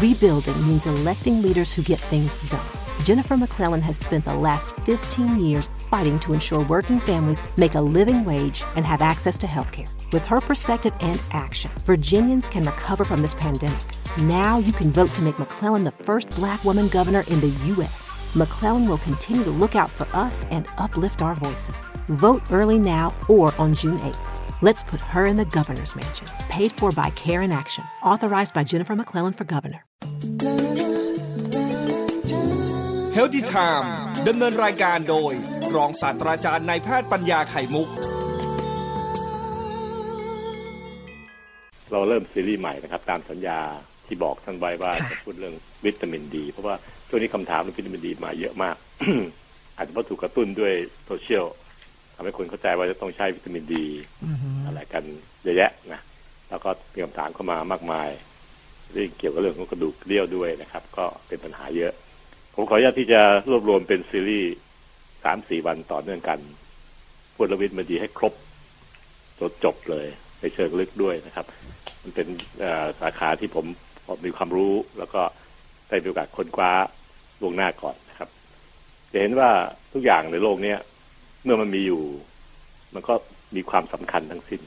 Rebuilding means electing leaders who get things done. Jennifer McClellan has spent the last 15 years fighting to ensure working families make a living wage and have access to health care. With her perspective and action, Virginians can recover from this pandemic. Now you can vote to make McClellan the first black woman governor in the U.S. McClellan will continue to look out for us and uplift our voices. Vote early now or on June 8th. Let's put her in the governor's mansion. Paid for by Care in Action. Authorized by Jennifer McClellan for governor. Healthy Time ดำเนินรายการโดย รองศาสตราจารย์นายแพทย์ปัญญาไข่มุก เราเริ่มซีรีส์ใหม่นะครับ ตามสัญญาที่บอกท่านไว้ว่าจะพูดเรื่องวิตามินดี เพราะว่าช่วงนี้คำถามเรื่องวิตามินดีมาเยอะมาก อาจจะเพราะถูกกระตุ้นด้วยโซเชียล ทำให้คนเข้าใจว่าจะต้องใช้วิตามินดีอะไรกันเยอะแยะนะแล้วก็มีคำถามเข้ามามากมายเรื่องเกี่ยวกับเรื่องของกระดูกเลี้ยวด้วยนะครับ ก็เป็นปัญหาเยอะ ผมขออนุญาตที่จะรวบรวมเป็นซีรีส์สามสี่วันต่อเนื่องกันพูดเรื่องวิตามินดีให้ครบจนจบเลยในเชิงลึกด้วยนะครับ มันเป็นสาขาที่ผมมีความรู้ แล้วก็ได้มีโอกาสค้นคว้าล่วงหน้าก่อนนะครับ จะเห็นว่าทุกอย่างในโลกเนี้ย เมื่อมันมีอยู่ มันก็มีความสำคัญทั้งสิ้น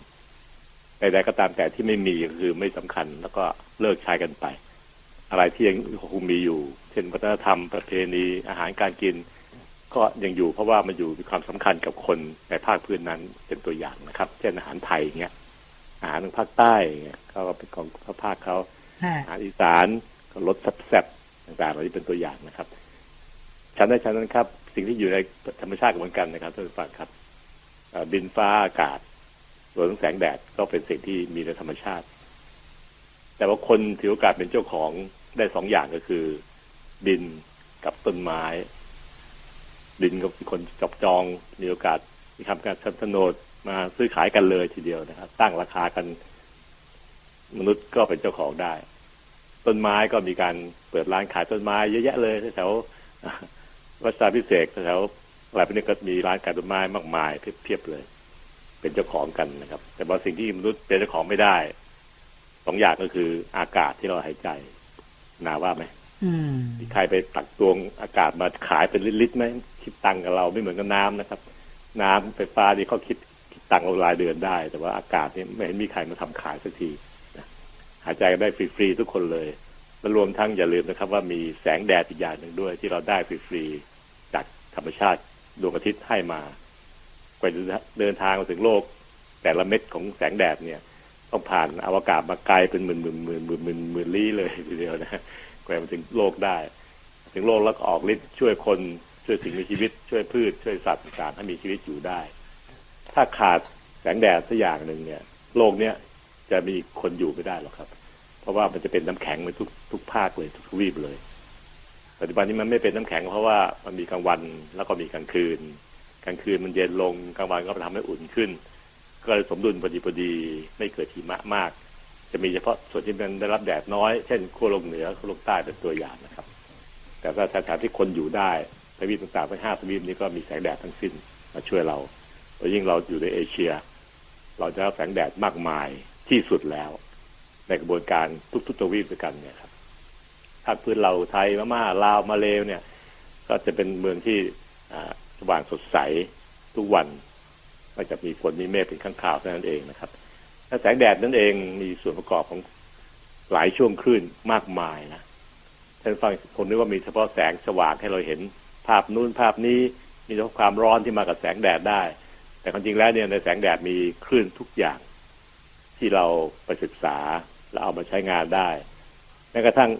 ใดๆก็ตามแต่ที่ไม่มีก็คือไม่สำคัญ แล้วก็เลิกใช้กันไป อะไรที่ยังคงมีอยู่ เช่นวัฒนธรรมประเพณีอาหารการกิน ก็ยังอยู่เพราะว่ามันอยู่มีความสำคัญกับคนในภาคพื้นนั้นเป็นตัวอย่างนะครับ เช่นอาหารไทยเงี้ยอาหารทางภาคใต้เงี้ยเขาเป็นของภาคเขาอาหารอีสานก็รสแซ่บๆต่างๆเหล่านี้เป็นตัวอย่างนะครับ ฉันได้ฉันนั้นครับ สิ่งที่อยู่ในธรรมชาติเหมือนกันนะครับท่านผู้ฟังครับดินฟ้าอากาศรวมทั้งแสงแดดก็เป็นสิ่งที่มีในธรรมชาติ แต่ว่าคนถือโอกาสเป็นเจ้าของได้สองอย่างก็คือ ดินกับต้นไม้ ดินก็มีคนจับจองมีโอกาสมีทำการชันโนดมาซื้อขายกันเลยทีเดียวนะครับ ตั้งราคากัน มนุษย์ก็เป็นเจ้าของได้ ต้นไม้ก็มีการเปิดร้านขายต้นไม้เยอะแยะเลยแถว วัชราพิเศษแถวอะไรพวกนี้ก็มีร้านขายต้นไม้มากมายเพียบเลย เป็นเจ้าของกันนะครับ แต่ว่าสิ่งที่มนุษย์เป็นเจ้าของไม่ได้สองอย่างก็คืออากาศที่เราหายใจนาว่าไหมมีใครไปตักตวงอากาศมาขายเป็นลิตรไหมคิดตังกับเราไม่เหมือนกับน้ำนะครับ น้ำไฟฟ้าที่เขาคิดคิดตังเรารายเดือนได้ แต่ว่าอากาศนี่ไม่เห็นมีใครมาทำขายสักทีหายใจกันได้ฟรีๆทุกคนเลย และรวมทั้งอย่าลืมนะครับ ว่ามีแสงแดดอีกอย่างหนึ่งด้วย ที่เราได้ฟรีๆจากธรรมชาติดวงอาทิตย์ให้มากว่าจะเดินทางมาถึงโลก แต่ละเม็ดของแสงแดดเนี่ย ต้องผ่านอวกาศมาไกลเป็นหมื่นหมื่นหมื่นหมื่นหมื่นหมื่นลี้เลยทีเดียวนะกว่ามาถึงโลกได้ ถึงโลกแล้วก็ออกฤทธิ์ช่วยคนช่วยสิ่งมีชีวิต ช่วยพืชช่วยสัตว์ต่างๆให้มีชีวิตอยู่ได้ ถ้าขาดแสงแดดสักอย่างหนึ่งเนี่ย โลกเนี้ยจะมีคนอยู่ไม่ได้หรอกครับ เพราะว่ามันจะเป็นน้ำแข็งไปทุกทุกภาคเลยทุกทวีปเลย ปัจจุบันนี้มันไม่เป็นน้ำแข็งเพราะว่ามันมีกลางวันแล้วก็มีกลางคืน กลางคืนมันเย็นลงกลางวันก็ทำให้อุ่นขึ้น ก็เลยสมดุลพอดีพอดีไม่เกิดหิมะมาก จะมีเฉพาะส่วนที่มันได้รับแดดน้อย เช่นขั้วโลกเหนือขั้วโลกใต้เป็นตัวอย่างนะครับ แต่ถ้าสถานที่คนอยู่ได้ทวีปต่างๆทั้งห้าทวีปนี้ก็มีแสงแดดทั้งสิ้นมาช่วยเราโดยยิ่งเราอยู่ในเอเชีย เราจะรับแสงแดดมากมายที่สุดแล้ว ในกระบวนการทุกๆทวีปด้วยกันเนี่ยครับถ้าพื้นเราไทยมาม่าลาวมาเลวเนี่ย ก็จะเป็นเมืองที่สว่างสดใสทุกวันไม่จะมีฝนมีเมฆเป็นข้างข่าวเท่านั้นเองนะครับ ถ้าแสงแดดนั่นเองมีส่วนประกอบของหลายช่วงคลื่นมากมายนะท่านฟังผมนึกว่ามีเฉพาะแสงสว่างให้เราเห็น ภาพนู้นภาพนี้มีเฉพาะความร้อนที่มากับแสงแดดได้ แต่ความจริงแล้วเนี่ยในแสงแดดมีคลื่นทุกอย่างที่เราไปศึกษา แล้วเอามาใช้งานได้แม้กระทั่ง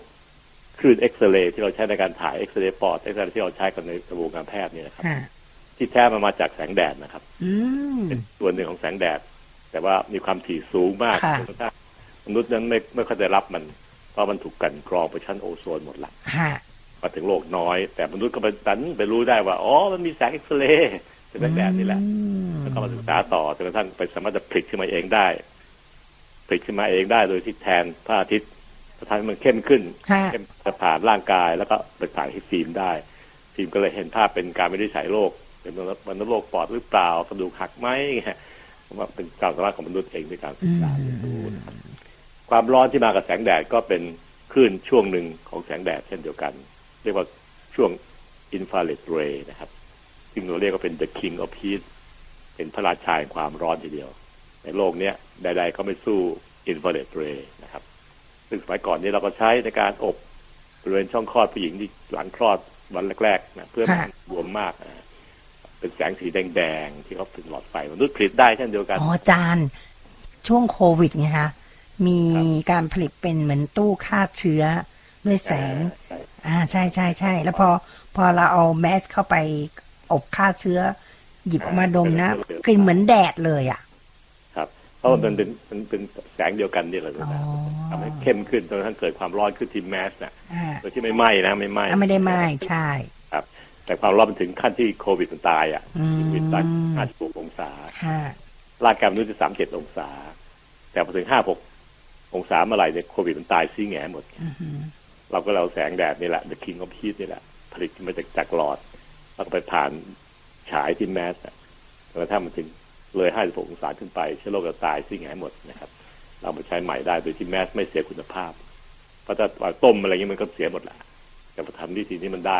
คลื่นเอ็กซเรย์ที่เราใช้ในการถ่ายเอ็กซเรย์ปอดเอ็กซเรย์ที่เราใช้กันในกระบวนการแพทย์นี่นะครับ ที่แท้มันมาจากแสงแดดนะครับเป็นส่วนหนึ่งของแสงแดด แต่ว่ามีความถี่สูงมากจนกระทั่งมนุษย์นั้นไม่ไม่ค่อยได้รับมัน เพราะมันถูกกลั่นกรองไปชั้นโอโซนหมดละมาถึงโลกน้อย แต่มนุษย์ก็ไปตันไปรู้ได้ว่าอ๋อมันมีแสงเอ็กซเรย์เป็นแสงแดดนี่แหละแล้วก็มาศึกษาต่อจนกระทั่งไปสามารถจะผลิตขึ้นมาเองได้ ผลิตขึ้นมาเองได้โดยที่แทนพระอาทิตย์ทำให้มันเข้มขึ้นเข้มจะผ่านร่างกายแล้วก็ไปถ่ายให้ฟิล์มได้ ฟิล์มก็เลยเห็นภาพเป็นการวินิจฉัยโรคเป็นมันโรคปอดหรือเปล่ากระดูกหักไหมว่าเป็นการสามารถของมนุษย์เองในการศึกษาเรียนรู้ความร้อนที่มากับแสงแดดก็เป็นคคลื่นช่วงหนึ่งของแสงแดดเช่นเดียวกัน เรียกว่าช่วงอินฟราเรดเรย์นะครับซึ่งเราเรียกว่าเป็น the king of heat เป็นพระราชาแห่งความร้อนทีเดียว ในโลกเนี้ยใด ๆ ก็ไม่สู้อินฟราเรดเรย์นะครับ ซึ่งสมัยก่อนนี้เราก็ใช้ในการอบบริเวณช่องคลอดผู้หญิงที่หลังคลอดวันแรกๆนะเพื่อมันบวมมากนะเป็นแสงสีแดงๆ ที่เขาถึงหลอดไฟมนุษย์ผลิตได้เช่นเดียวกันอ๋ออาจารย์ช่วงโควิดไงคะมีการผลิตเป็นเหมือนตู้ฆ่าเชื้อด้วยแสงใช่อ่าใช่ใช่ใช่แล้วพอพอเราเอาแมสเข้าไปอบฆ่าเชื้อ หยิบออกมาดมนะกลิ่นเหมือนแดดเลยอะค รับเพราะว่ามันเป็นมันเป็นแสงเดียวกันนี่แหละอ๋อนะทำให้เข้มขึ้นจนกระทั่งเกิดความร้อนขึ้นที่แมสนะอ่าโดยที่ไม่ไหม้นะไม่ไหม้อะไม่ได้ไหม้ใช่ครับ แต่ความร้อนมันถึงขั้นที่โควิดมันตายอะอืมโควิดตายห้าสิบหกองศาฮะร่างกายมนุษย์จะสามเจ็ดองศา แต่พอถึงห้าหกองศาเมื่อไหร่เนี่ยโควิดมันตายซีแง่หมดอือหือเราก็เราแสงแดดนี่แหละ the king of heat นี่แหละ ผลิตมาจากจากหลอดแล้วก็ไปผ่านฉายที่แมสอะจนกระทั่งมันถึง เลยห้สิบองศาขึ้นไปเชื้อโรคจะตายซิ่งหายหมดนะครับ เรามาใช้ใหม่ได้โดยที่แมสไม่เสียคุณภาพ เพราะถ้าต้มอะไรเงี้ยมันก็เสียหมดแหละแต่พอทำวิธีนี้มันได้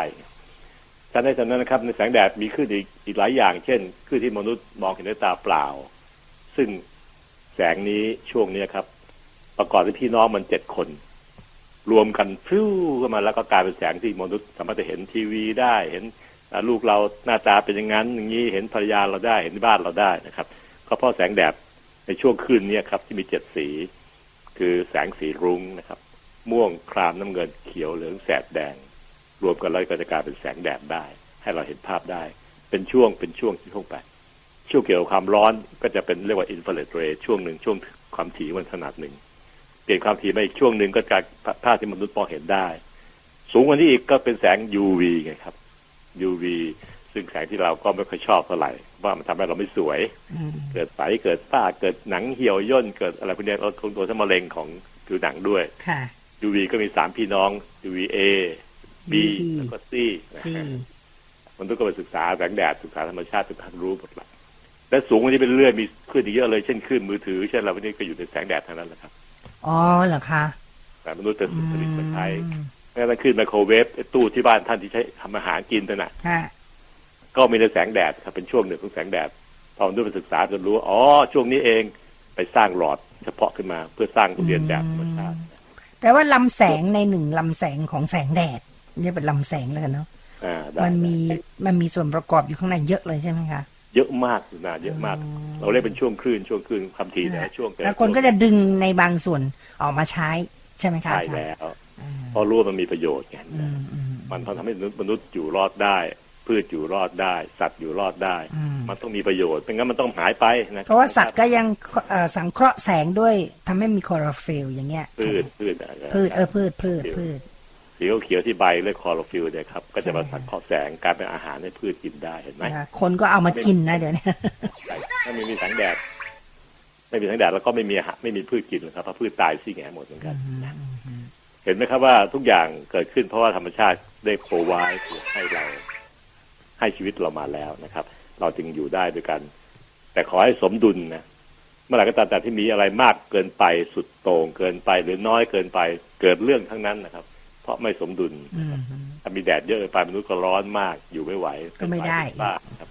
ฉะนั้นฉะนั้นนะครับ ในแสงแดดมีขึ้นอีกอีกหลายอย่าง เช่นขึ้นที่มนุษย์มองเห็นด้วยตาเปล่า ซึ่งแสงนี้ช่วงนี้ครับ ประกอบด้วยพี่น้องมันเจ็ดคน รวมกันฟิวขึ้นมาแล้วก็กลายเป็นแสงที่มนุษย์สามารถจะเห็นทีวีได้เห็น ลูกเราหน้าตาเป็นอย่างนั้นอย่างนี้เห็นภรรยาเราได้เห็นบ้านเราได้นะครับ ก็เพราะแสงแดดในช่วงคืนนี้ครับ ที่มีเจ็ดสี คือแสงสีรุ้งนะครับ ม่วงครามน้ำเงินเขียวเหลืองแสดแดง รวมกันแล้วก็จะกลายเป็นแสงแดดได้ ให้เราเห็นภาพได้ เป็นช่วงเป็นช่วงที่ช่วงไปช่วงเกี่ยวกับความร้อนก็จะเป็นเรียกว่าอินฟราเรดเรช่วงหนึ่งช่วงความถี่มันขนาดหนึ่งเปลี่ยนความถี่มาอีกช่วงหนึ่งก็จะภาพที่มนุษย์มองเห็นได้ สูงกว่านี้อีกก็เป็นแสง UV ไงครับ UV ซึ่งแสงที่เราก็ไม่ค่อยชอบเท่าไหร่ว่ามันทำให้เราไม่สวยอืมเกิดไฝเกิดฝ้าเกิดหนังเหี่ยวย่นเกิดอะไรพวกเนี้ยเราคงตัวทั้งมะเร็งของผิวหนังด้วยค่ะ UV ก็มีสามพี่น้อง UVA B B แล้วก็ C นะสี่ฮะมันต้องก็ไปศึกษาแสงแดดศึกษาธรรมชาติศึกษารู้หมดละแต่สูงกว่านี้เป็นเรื่อยมีขึ้นอีกเยอะเลยเช่นขึ้นมือถือเช่นอะไรพวกนี้ก็อยู่ในแสงแดดทั้งนั้นแหละครับ อ๋อเหรอคะแต่มนุษย์จะผลิตมาใช้อืม แม้กระทั่งขึ้นไมโครเวฟไอ้ตู้ที่บ้านท่านที่ใช้ทำอาหารกินนั่นน่ะค่ะก็มีในแสงแดดครับเป็นช่วงหนึ่งของแสงแดดพอมนุษย์ไปศึกษาจนรู้ว่าอ๋อช่วงนี้เองไปสร้างหลอดเฉพาะขึ้นมาเพื่อสร้างเรียนแบบธรรมชาติแปลว่าลำแสงในหนึ่งลำแสงของแสงแดดเนี่ยเป็นลำแสงแล้วกันเนาะอ่าได้มันมีมันมีส่วนประกอบอยู่ข้างในเยอะเลยใช่ไหมคะเยอะมากอยู่นาเยอะมาก เราเรียกเป็นช่วงคลื่นช่วงคลื่นความถี่แต่ละช่วงต่แล้วคนก็จะดึงในบางส่วนออกมาใช้ใช่ไหมคะใช่อาจารย์แล้วอืม เพราะรู้ว่ามันมีประโยชน์ไงอืมอืมมันทำให้มนุษย์อยู่รอดได้ พืชอยู่รอดได้ สัตว์อยู่รอดได้อืมมันต้องมีประโยชน์ไม่งั้นมันต้องหายไปนะเพราะว่าสัตว์ก็ยังเอ่อสังเคราะห์แสงด้วยทำให้มีคลอโรฟิลล์อย่างเงี้ย พืชพืชอะพืชเออพืชพืชพืชสีเขียวๆที่ใบเรียกคลอโรฟิลล์เนี่ยครับก็จะมาสังเคราะห์แสงกลายเป็นอาหารให้พืชกินได้เห็นไหมนะคะคนก็เอามากินนะเดี๋ยวนี้ใช่ถ้าไม่มีแสงแดดไม่มีแสงแดดแล้วก็ไม่มีอาหารไม่มีพืชกินเลยครับเพราะพืชตายซี้แหงหมดเหมือนกันนะ เห็นไหมครับว่าทุกอย่างเกิดขึ้นเพราะว่าธรรมชาติได้โปรไวคือให้เราให้ชีวิตเรามาแล้วนะครับ เราจึงอยู่ได้ด้วยกัน แต่ขอให้สมดุลนะเมื่อไหร่ก็ตามแต่ที่มีอะไรมากเกินไปสุดโต่งเกินไปหรือน้อยเกินไป เกิดเรื่องทั้งนั้นนะครับ เพราะไม่สมดุลอืมถ้ามีแดดเยอะเกินไปมนุษย์ก็ร้อนมากอยู่ไม่ไหวก็ไม่ได้เป็นบ้าครับ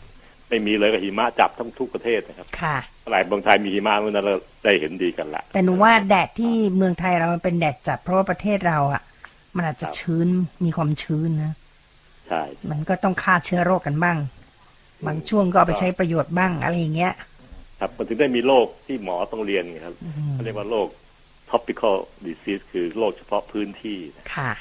ไม่มีเลยก็หิมะจับทั้งทุกประเทศนะครับ ค่ะหลายเมืองไทยมีหิมะเมื่อนั้นเราได้เห็นดีกันละแต่หนูว่าแดดที่เมืองไทยเรามันเป็นแดดจัดเพราะว่าประเทศเราอะ มันอาจจะชื้นมีความชื้นนะใช่มันก็ต้องฆ่าเชื้อโรคกันบ้าง บางช่วงก็เอาไปใช้ประโยชน์บ้างอะไรอย่างเงี้ย ครับมันถึงได้มีโรคที่หมอต้องเรียนไงครับอืมเขาเรียกว่าโรค topical disease คือโรคเฉพาะพื้นที่นะค่ะ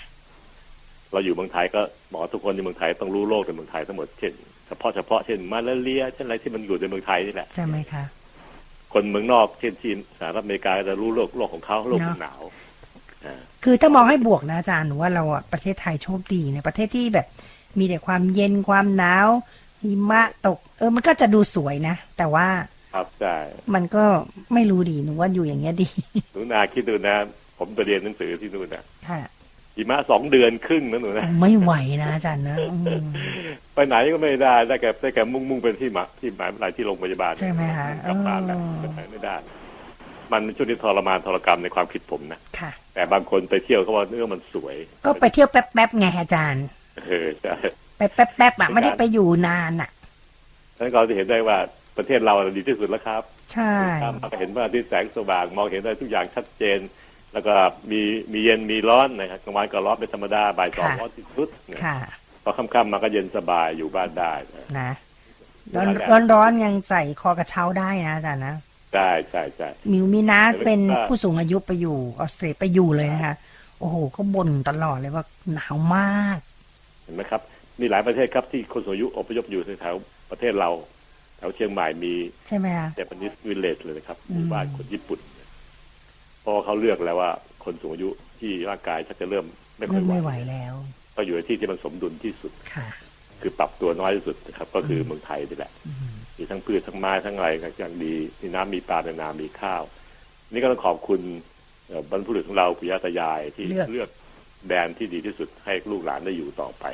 เราอยู่เมืองไทยก็หมอทุกคนในเมืองไทยต้องรู้โรคในเมืองไทยทั้งหมดเช่น เฉพาะเฉพาะเช่นมาลาเรียเช่นอะไรที่มันอยู่ในเมืองไทยนี่แหละใช่ไหมคะคนเมืองนอกเช่นที่สหรัฐอเมริกาก็จะรู้โรคโรคของเขาโรคเนอะหนาวอ่าคือถ้ามองให้บวกนะอาจารย์หนูว่าเราอะประเทศไทยโชคดีในประเทศที่แบบมีแต่ความเย็นความหนาวหิมะตก เออมันก็จะดูสวยนะ แต่ว่าครับใช่มันก็ไม่รู้ดีหนูว่าอยู่อย่างเงี้ยดีหนูนาคิดดูนะ ผมไปเรียนหนังสือที่นู่นนะค่ะ หิมะสองเดือนครึ่งนะหนูนะไม่ไหวนะอาจารย์นะอืมไปไหนก็ไม่ได้ได้แก่ได้แก่มุ่งมุ่งเป็นที่หมาที่หมายอะไรที่โรงพยาบาลใช่ไหมคะกลับบ้านแล้วอ๋อไปไหนไม่ได้ มันเป็นช่วงที่ทรมานทรกรรมในความคิดผมนะค่ะ แต่บางคนไปเที่ยวเขาว่าเนื้อมันสวย ก็ไปเที่ยวแป๊บๆไงอาจารย์เออใช่ไปแป๊บๆอะไม่ได้ไปอยู่นานอะฉะนั้นเราจะเห็นได้ว่าประเทศเราดีที่สุดแล้วครับ ใช่ครับเราก็เห็นว่าที่แสงสว่างมองเห็นได้ทุกอย่างชัดเจน แล้วก็มีมีเย็นมีร้อนนะครับกลางวันก็ร้อนเป็นธรรมดาบ่ายสองร้อนที่สุดนะค่ะพอค่ำๆมาก็เย็นสบายอยู่บ้านได้นะนะร้อนร้อนร้อนยังใส่คอกระเช้าได้นะอาจารย์นะใช่ใช่ใช่มิวมีนาแต่เป็นว่าผู้สูงอายุไปอยู่ออสเตรเลียไปอยู่เลยนะคะโอ้โหเขาบ่นตลอดเลยว่าหนาวมาก เห็นไหมครับ มีหลายประเทศครับที่คนสูงอายุอพยพอยู่แถวๆประเทศเราแถวเชียงใหม่มีใช่ไหมคะเจแปนิสวิลเลจเลยนะครับหอืมมู่บ้านคนญี่ปุ่น เพราะเขาเลือกแล้วว่าคนสูงอายุที่ร่างกายชักจะเริ่มไม่ค่ไม่อยไม่ไหไหววแล้ว ก็อยู่ในที่ที่มันสมดุลที่สุดค่ะ คือปรับตัวน้อยที่สุดนะครับ ก็คือเมืองไทยนี่แหละอืมมีทั้งพืชทั้งไม้ทั้งอะไรอย่างดีมีน้ำมีปลาในนามีข้าว นี่ก็ต้องขอบคุณเอ่อบรรพบุรุษของเราปุยาตายายที่เลือกแดนที่ดีที่สุดให้ลูกหลานได้อยู่ต่อไป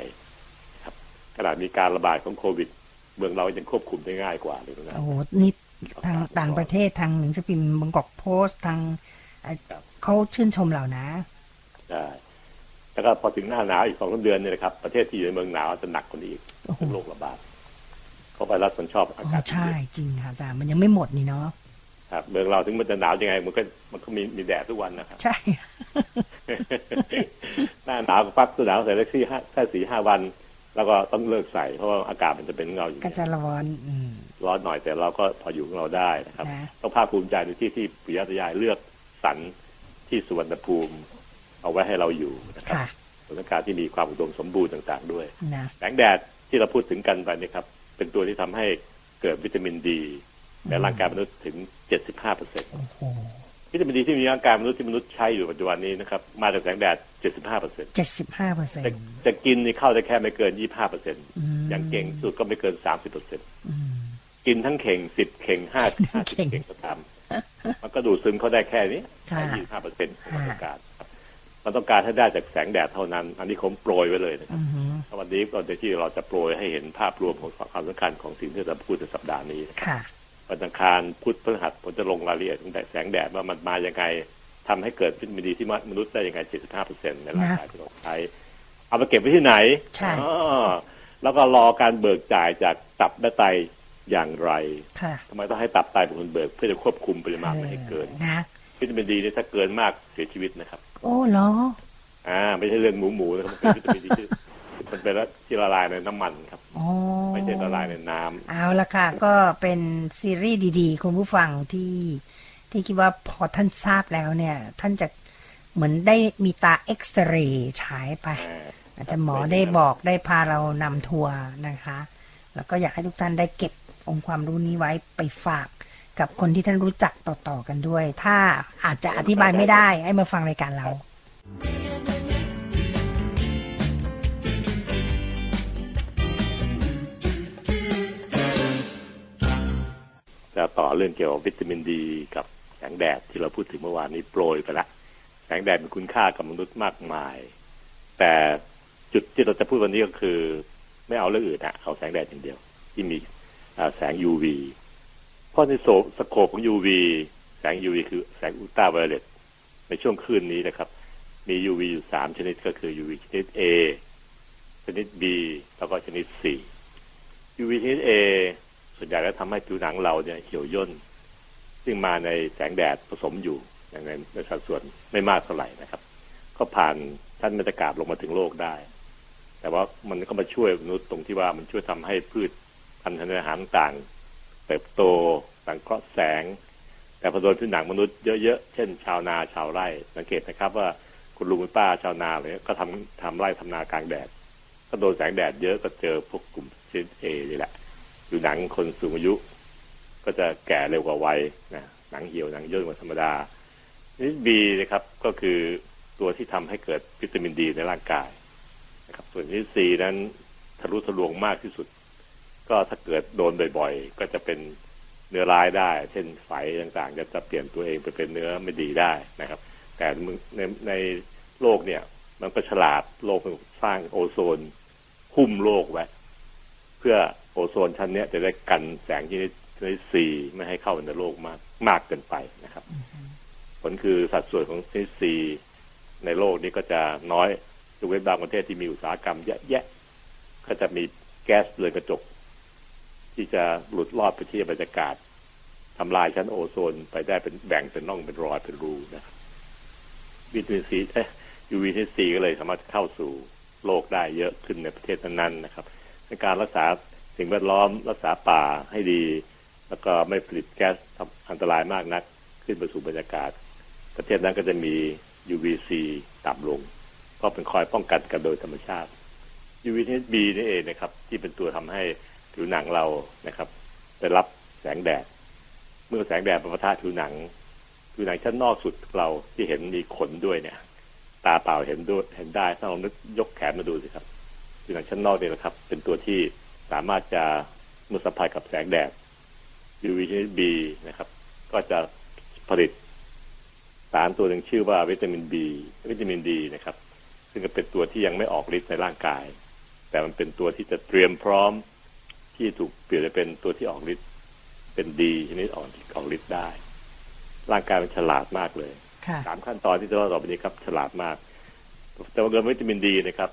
ครับขนาดมีการระบาดของโควิด เมืองเรายังควบคุมได้ง่ายกว่าเลยนะโอ้โหนี่ทางต่างประเทศทางหนังสือพิมพ์บางกอกโพสต์ทาง เอ่อเขาชื่นชมเรานะใช่แล้วก็พอถึงหน้าหนาวอีกสองสามเดือนเนี่ยนะครับ ประเทศที่อยู่ในเมืองหนาวจะหนักกว่านี้อีกโอ้โหเป็นโรคระบาดเพราะไวรัสมันชอบอาอ๋กาอศใช่เย็นจริงค่ะอาจารย์มันยังไม่หมดนี่เนาะครับเมืองเราถึงมันจะหนาวยังไง มันก็มันก็มีมีแดดทุกวันนะครับ ใช่ หน้าหนาวก็ปักเสื้อหนาวใส่ได้สี่ห้าแค่สี่ห้าวัน แล้วก็ต้องเลิกใส่เพราะว่าอากาศมันจะเป็นเงาอยู่ก็จะร้อนอืมร้อนหน่อยแต่เราก็พออยู่ของเราได้นะครับนะต้องภาคภูมิใจในที่ที่ปุยาตายายเลือก สรรที่สุวรรณภูมิ เอาไว้ให้เราอยู่นะครับค่ะสถานการณ์ที่มีความอุดมสมบูรณ์ต่าง ๆ ด้วยนะแสงแดดที่เราพูดถึงกันไปนี่ครับ เป็นตัวที่ทำให้เกิดวิตามินดีในร่างกายมนุษย์ถึง75เปอร์เซ็นต์โอ้โหวิตามินดีที่มีร่างกายมนุษย์ที่มนุษย์ใช้อยู่ปัจจุบันนี้นะครับมาจากแสงแดด75เปอร์เซ็นต์เจ็ดสิบห้าเปอร์เซ็นจะต์จะกินนี่เข้าได้แค่ไม่เกิน25เปอร์เซ็นต์มอย่างเก่งสุดก็ไม่เกิน30เปอร์เซ็นต์อืมกินทั้งเข่ง10เข่ง5 50เข่งเข่งก็ตาม มันก็ดูดซึมเขาได้แค่นี้ค่ะแค่25เปอร์เซ็นต์ของมันต้องการครับมันต้องการให้ได้จากแสงแดดเท่านั้น อันนี้ผมโปรยไว้เลยนะครับอือหือวันนี้ตอนที่เราจะโปรยให้เห็นภาพรวมของความสำคัญของสิ่งที่เราพูดในสัปดาห์นี้นะครับค่ะวันอังคารพุธพฤหัสผมจะลงรายละเอียดตั้งแต่แสงแดดว่ามันมายังไงทำให้เกิดวิตามินดีที่มนุษย์ได้ยังไง 75%ในร่างกายที่เราใช้ เอาไปเก็บไว้ที่ไหนใช่อ๋อแล้วก็รอการเบิกจ่ายจากตับและไต อย่างไรค่ะทำไมต้องให้ตับไตเป็นคนเบิก เพื่อจะควบคุมปริมาณไม่ให้เกินนะวิตามินดีนี่ถ้าเกินมากเสียชีวิตนะครับ โอ้เหรออ่า ไม่ใช่เรื่องหมูหมูนะครับมันเป็นวิตามินดีที่มันเป็นที่ละลายในน้ำมันครับอ๋อไม่ใช่ละลายในน้ำเอาละค่ะ ก็เป็นซีรีส์ดีๆ คุณผู้ฟังที่ที่คิดว่าพอท่านทราบแล้วเนี่ย ท่านจะเหมือนได้มีตาเอ็กซเรย์ฉายไปอ่าอาจจะหมอได้บอกได้พาเรานำทัวร์นะคะ แล้วก็อยากให้ทุกท่านได้เก็บ องค์ความรู้นี้ไว้ไปฝากกับคนที่ท่านรู้จักต่อๆกันด้วย ถ้าอาจจะอธิบายไม่ได้ ให้มาฟังรายการเรา จะต่อเรื่องเกี่ยวกับวิตามินดี กับแสงแดดที่เราพูดถึงเมื่อวานนี้โปรยไปละแสงแดดมีคุณค่ากับมนุษย์มากมาย แต่จุดที่เราจะพูดวันนี้ก็คือ ไม่เอาเรื่องอื่นอะเอาแสงแดดอย่างเดียว ที่มีอ่า แสง UV เพราะในโซสโคปของ UV แสง UV คือแสงอุลตราไวโอเลตในช่วงคืนนี้นะครับ มี UV อยู่สามชนิดก็คือ UV ชนิด A ชนิด B แล้วก็ชนิด C UV ชนิด A ส่วนใหญ่แล้วทำให้ผิวหนังเราเนี่ยเหี่ยวย่น ซึ่งมาในแสงแดดผสมอยู่อย่างในในสัดส่วนไม่มากเท่าไหร่นะครับ ก็ผ่านท่านบรรยากาศลงมาถึงโลกได้ แต่ว่ามันก็มาช่วยมนุษย์ตรงที่ว่ามันช่วยทำให้พืช พันธุ์ธัญญาหารต่างเติบโตสังเคราะห์แสง แต่พอโดนผิวหนังมนุษย์เยอะๆ เช่น ชาวนาชาวไร่ สังเกตนะครับว่าคุณลุงคุณป้าชาวนาเลยก็ทำทำไร่ทำนากลางแดด ก็โดนแสงแดดเยอะก็เจอพวกกลุ่มชนิดเอนี่แหละผิวหนังคนสูงอายุ ก็จะแก่เร็วกว่าวัยนะหนังเหี่ยวหนังย่นกว่าธรรมดานี่บีนะครับก็คือตัวที่ทำให้เกิดวิตามินดีในร่างกายนะครับส่วนที่ซีนั้นทะลุทะลวงมากที่สุด ก็ถ้าเกิดโดนบ่อยๆ ก็จะเป็นเนื้อร้ายได้ เช่นไฝต่างๆ จะจะเปลี่ยนตัวเองไปเป็นเนื้อไม่ดีได้นะครับ แต่ในในโลกเนี่ย มันก็ฉลาดโลกสร้างโอโซนหุ้มโลกไว้เพื่อโอโซนชั้นเนี้ยจะได้กันแสงที่ชนิดซีไม่ให้เข้าในโลกมากมากเกินไปนะครับ ผลคือสัดส่วนของชนิดซีในโลกนี้ก็จะน้อยยกเว้นบางประเทศที่มีอุตสาหกรรมเยอะแยะ ก็จะมีแก๊สเรือนกระจก ที่จะหลุดลอดไปที่บรรยากาศทำลายชั้นโอโซนไปได้เป็นแบ่งเป็นน่องเป็นรอยเป็นรูนะครับวิตามินซีเอ้ยูวีทีซีก็เลยสามารถเข้าสู่โลกได้เยอะขึ้นในประเทศนั้นๆนะครับในการรักษาสิ่งแวดล้อมรักษาป่าให้ดี แล้วก็ไม่ผลิตแก๊สอันตรายมากนัก ขึ้นไปสู่บรรยากาศ ประเทศนั้นก็จะมี UVC ต่ำลงก็เป็นคอยป้องกันกันโดยธรรมชาติ UVB นี่เองนะครับ ที่เป็นตัวทำให้ ผิวหนังเรานะครับได้รับแสงแดด เมื่อแสงแดดประทะผิวหนังผิวหนังชั้นนอกสุดเราที่เห็นมีขนด้วยเนี่ย ตาเปล่าเห็นด้วยเห็นได้ถ้าลองนึกยกแขนมาดูสิครับผิวหนังชั้นนอกเนี่ยนะครับ เป็นตัวที่สามารถจะเมื่อสัมผัสกับแสงแดด UVB นะครับ ก็จะผลิตสารตัวหนึ่งชื่อว่าวิตามิน B วิตามินดีนะครับ ซึ่งก็เป็นตัวที่ยังไม่ออกฤทธิ์ในร่างกาย แต่มันเป็นตัวที่จะเตรียมพร้อม ที่ถูกเปลี่ยนไปเป็นตัวที่ออกฤทธิ์เป็นดีชนิดออกออกฤทธิ์ได้ ร่างกายมันฉลาดมากเลยค่ะสามขั้นตอนที่จะเล่าต่อไปนี้ครับ ฉลาดมาก แต่ว่าเกินวิตามินดีนะครับ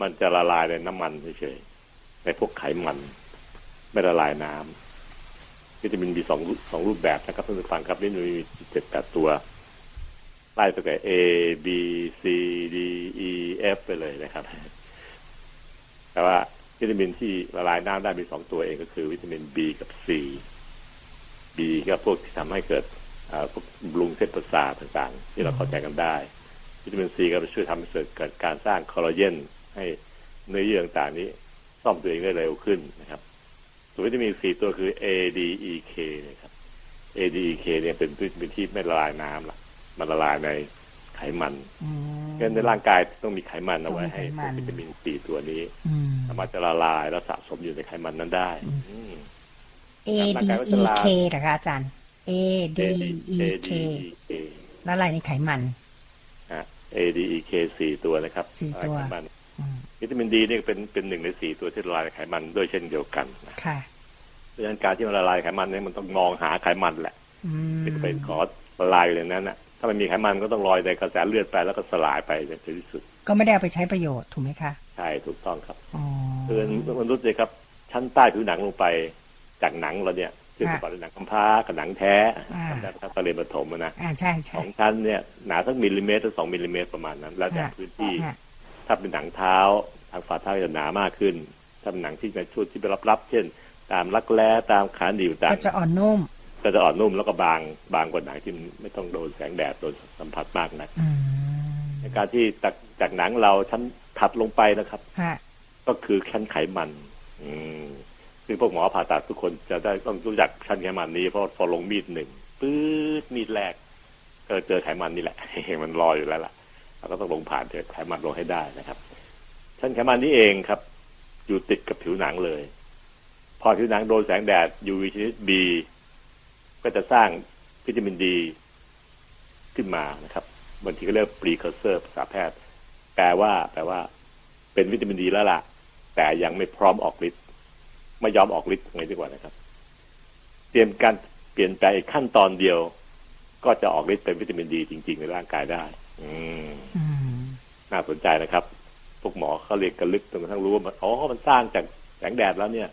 มันจะละลายในน้ำมันเฉยๆในพวกไขมัน ไม่ละลายน้ำวิตามินบีสองสองรูปแบบนะครับท่านผู้ฟังครับนี่มีเจ็ดแปดตัวไล่ตั้งแต่ A B C D E F ไปเลยนะครับ แต่ว่า วิตามินที่ละลายน้ำได้มีสองตัวเองก็คือวิตามิน B กับ C B ก็พวกที่ทำให้เกิดพวกบำรุงเส้นประสาทต่างๆ ที่เราเข้าใจกันได้ วิตามิน C ก็ช่วยทำให้เกิดการสร้างคอลลาเจนให้เนื้อเยื่อต่างๆนี้ซ่อมตัวเองได้เร็วขึ้นนะครับส่วนวิตามิน C ตัวคือ A D E K นะครับ A D E K เนี่ยเป็นวิตามินที่ไม่ละลายน้ำละมันละลายใน มันอืมเพราะฉะนั้นในร่างกายต้องมีไขมันเอาไว้ต้องมีให้ไขมันวิตามินซีตัวนี้อืมสามารถจะละลายและสะสมอยู่ในไขมันนั้นได้อืม A ร่าง D กายก็ E จะลา K นะคะอาจารย์ A D A E D K E K ละลายในไขมันฮะ A D E K สี่ตัวนะครับสี่ตัวไขมันอืมวิตามินดีนี่เป็นเป็นหนึ่งในสี่ตัวที่ละลายในไขมันด้วยเช่นเดียวกันนะค่ะเพราะฉะนั้นการที่มันละลายไขมันเนี่ยมันต้องมองหาไขมันแหละอืมที่จะไปขอละลายอยู่ในนั้นน่ะ ถ้ามันมีไขมันก็ต้องลอยในกระแสเลือดไปแล้วก็สลายไปในที่สุด ก็ไม่ได้เอาไปใช้ประโยชน์ถูกไหมคะ ใช่ถูกต้องครับอ๋อคือมนุษย์เลยครับ ชั้นใต้ผิวหนังลงไปจากหนังเราเนี่ยคือประกอบด้วยหนังกำพร้ากับหนังแท้อ่าจำได้ไหมครับตอนเรียนประถมอะนะอ่าใช่สใช่องชั้นเนี่ยหนาสักมิลลิเมตรถึงสองมิลลิเมตรประมาณนั้น แล้วแต่ฮะพื้นที่ฮะถ้าเป็นหนังเท้าทางฝ่าเท้าจะหนามากขึ้นถ้าเป็นหนังที่ในชุดที่ไปรับๆเช่น ตามรักแร้ตามขาหนีบต่างก็จะอ่อนนุ่ม ก็จะอ่อนนุ่มแล้วก็บางบางกว่าหนังที่ไม่ต้องโดนแสงแดดโดนสัมผัสมากนักอืมในการที่จากจากหนังเราชั้นถัดลงไปนะครับฮะก็คือชั้นไขมัน อืมซึ่งพวกหมอผ่าตัดทุกคนจะได้ต้องรู้จักชั้นไขมันนี้เพราะพอลงมีดหนึ่งปื๊ดมีดแรกก็เจอไขมันนี่แหละมันรออยู่แล้วล่ะเราก็ต้องลงผ่านเจอไขมันลงให้ได้นะครับ ชั้นไขมันนี้เองครับ อยู่ติดกับผิวหนังเลย พอผิวหนังโดนแสงแดด UV ชนิด B ก็จะสร้างวิตามินดีขึ้นมานะครับบางทีก็เรียก precursor ภาษาแพทย์ แปลว่า แปลว่า เป็นวิตามินดีแล้วล่ะ แต่ยังไม่พร้อมออกฤทธิ์ไม่ยอมออกฤทธิ์ไงดีกว่านะครับ เตรียมการเปลี่ยนแปลงอีกขั้นตอนเดียว ก็จะออกฤทธิ์เป็นวิตามินดีจริง ๆ ในร่างกายได้ อืมอืมน่าสนใจนะครับพวกหมอเขาเรียนกันลึกจนกระทั่งรู้ว่ามันอ๋อมันสร้างจากแสงแดดแล้วเนี่ย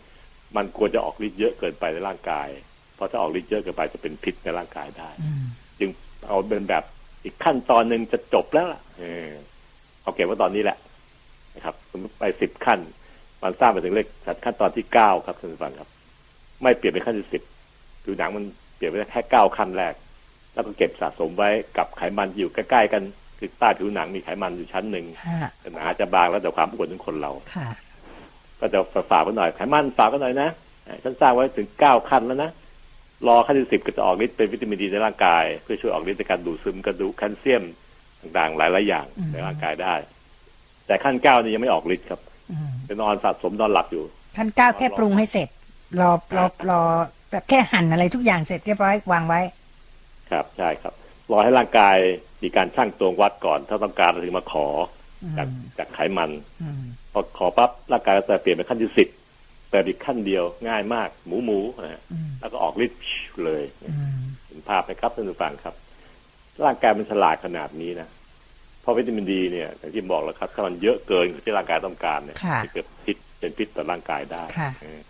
มันควรจะออกฤทธิ์เยอะเกินไปในร่างกาย เพราะถ้าออกฤทธิ์เยอะเกินไปจะเป็นพิษในร่างกายได้อืมจึงเอาเป็นแบบอีกขั้นตอนหนึ่งจะจบแล้วล่ะเออเอาเก็บไว้ตอนนี้แหละนะครับสมมติไปสิบขั้นมันสร้างไปถึงเลขขั้นตอนที่เก้าครับท่านผู้ฟังครับ ไม่เปลี่ยนเป็นขั้นที่สิบผิวหนังมันเปลี่ยนไปแค่เก้าขั้นแรก แล้วก็เก็บสะสมไว้กับไขมันที่อยู่ใกล้ๆกันคือใต้ผิวหนังมีไขมันอยู่ชั้นหนึ่งฮะหนาจะบางแล้วแต่ความอ้วนของคนเราค่ะก็จะฝากกันหน่อยไขมันฝากกันหน่อยนะอ่าฉันสร้างไว้ถึงเก้าขั้นแล้วนะ รอขั้นที่สิบก็จะออกฤทธิ์เป็นวิตามินดีในร่างกาย เพื่อช่วยออกฤทธิ์ในการดูดซึมกระดูกแคลเซียมต่างๆ หลายๆอย่างอืมในร่างกายได้ แต่ขั้นเก้านี่ยังไม่ออกฤทธิ์ครับอืมเป็นนอนสะสมนอนหลับอยู่ ขั้นเก้าแค่ปรุงให้เสร็จ รอรอรอแบบแค่หั่นอะไรทุกอย่างเสร็จเรียบร้อยวางไว้ ครับใช่ครับ รอให้ร่างกายมีการชั่งตวงวัดก่อน ถ้าต้องการเราถึงมาขออืมจากจากไขมันอืมพอขอปั๊บร่างกายก็จะเปลี่ยนเป็นขั้นที่สิบ เปิดอีกขั้นเดียวง่ายมาก หมูหมูนะฮะอืมแล้วก็ออกฤทธิ์เลยอืมเห็นภาพไหมครับท่านผู้ฟังครับ ร่างกายมันฉลาดขนาดนี้นะเพราะวิตามินดีเนี่ยอย่างที่บอกแล้วครับถ้ามันเยอะเกินกว่าที่ร่างกายต้องการเนี่ยค่ะจะเกิดพิษเป็นพิษต่อร่างกายได้ค่ะเออ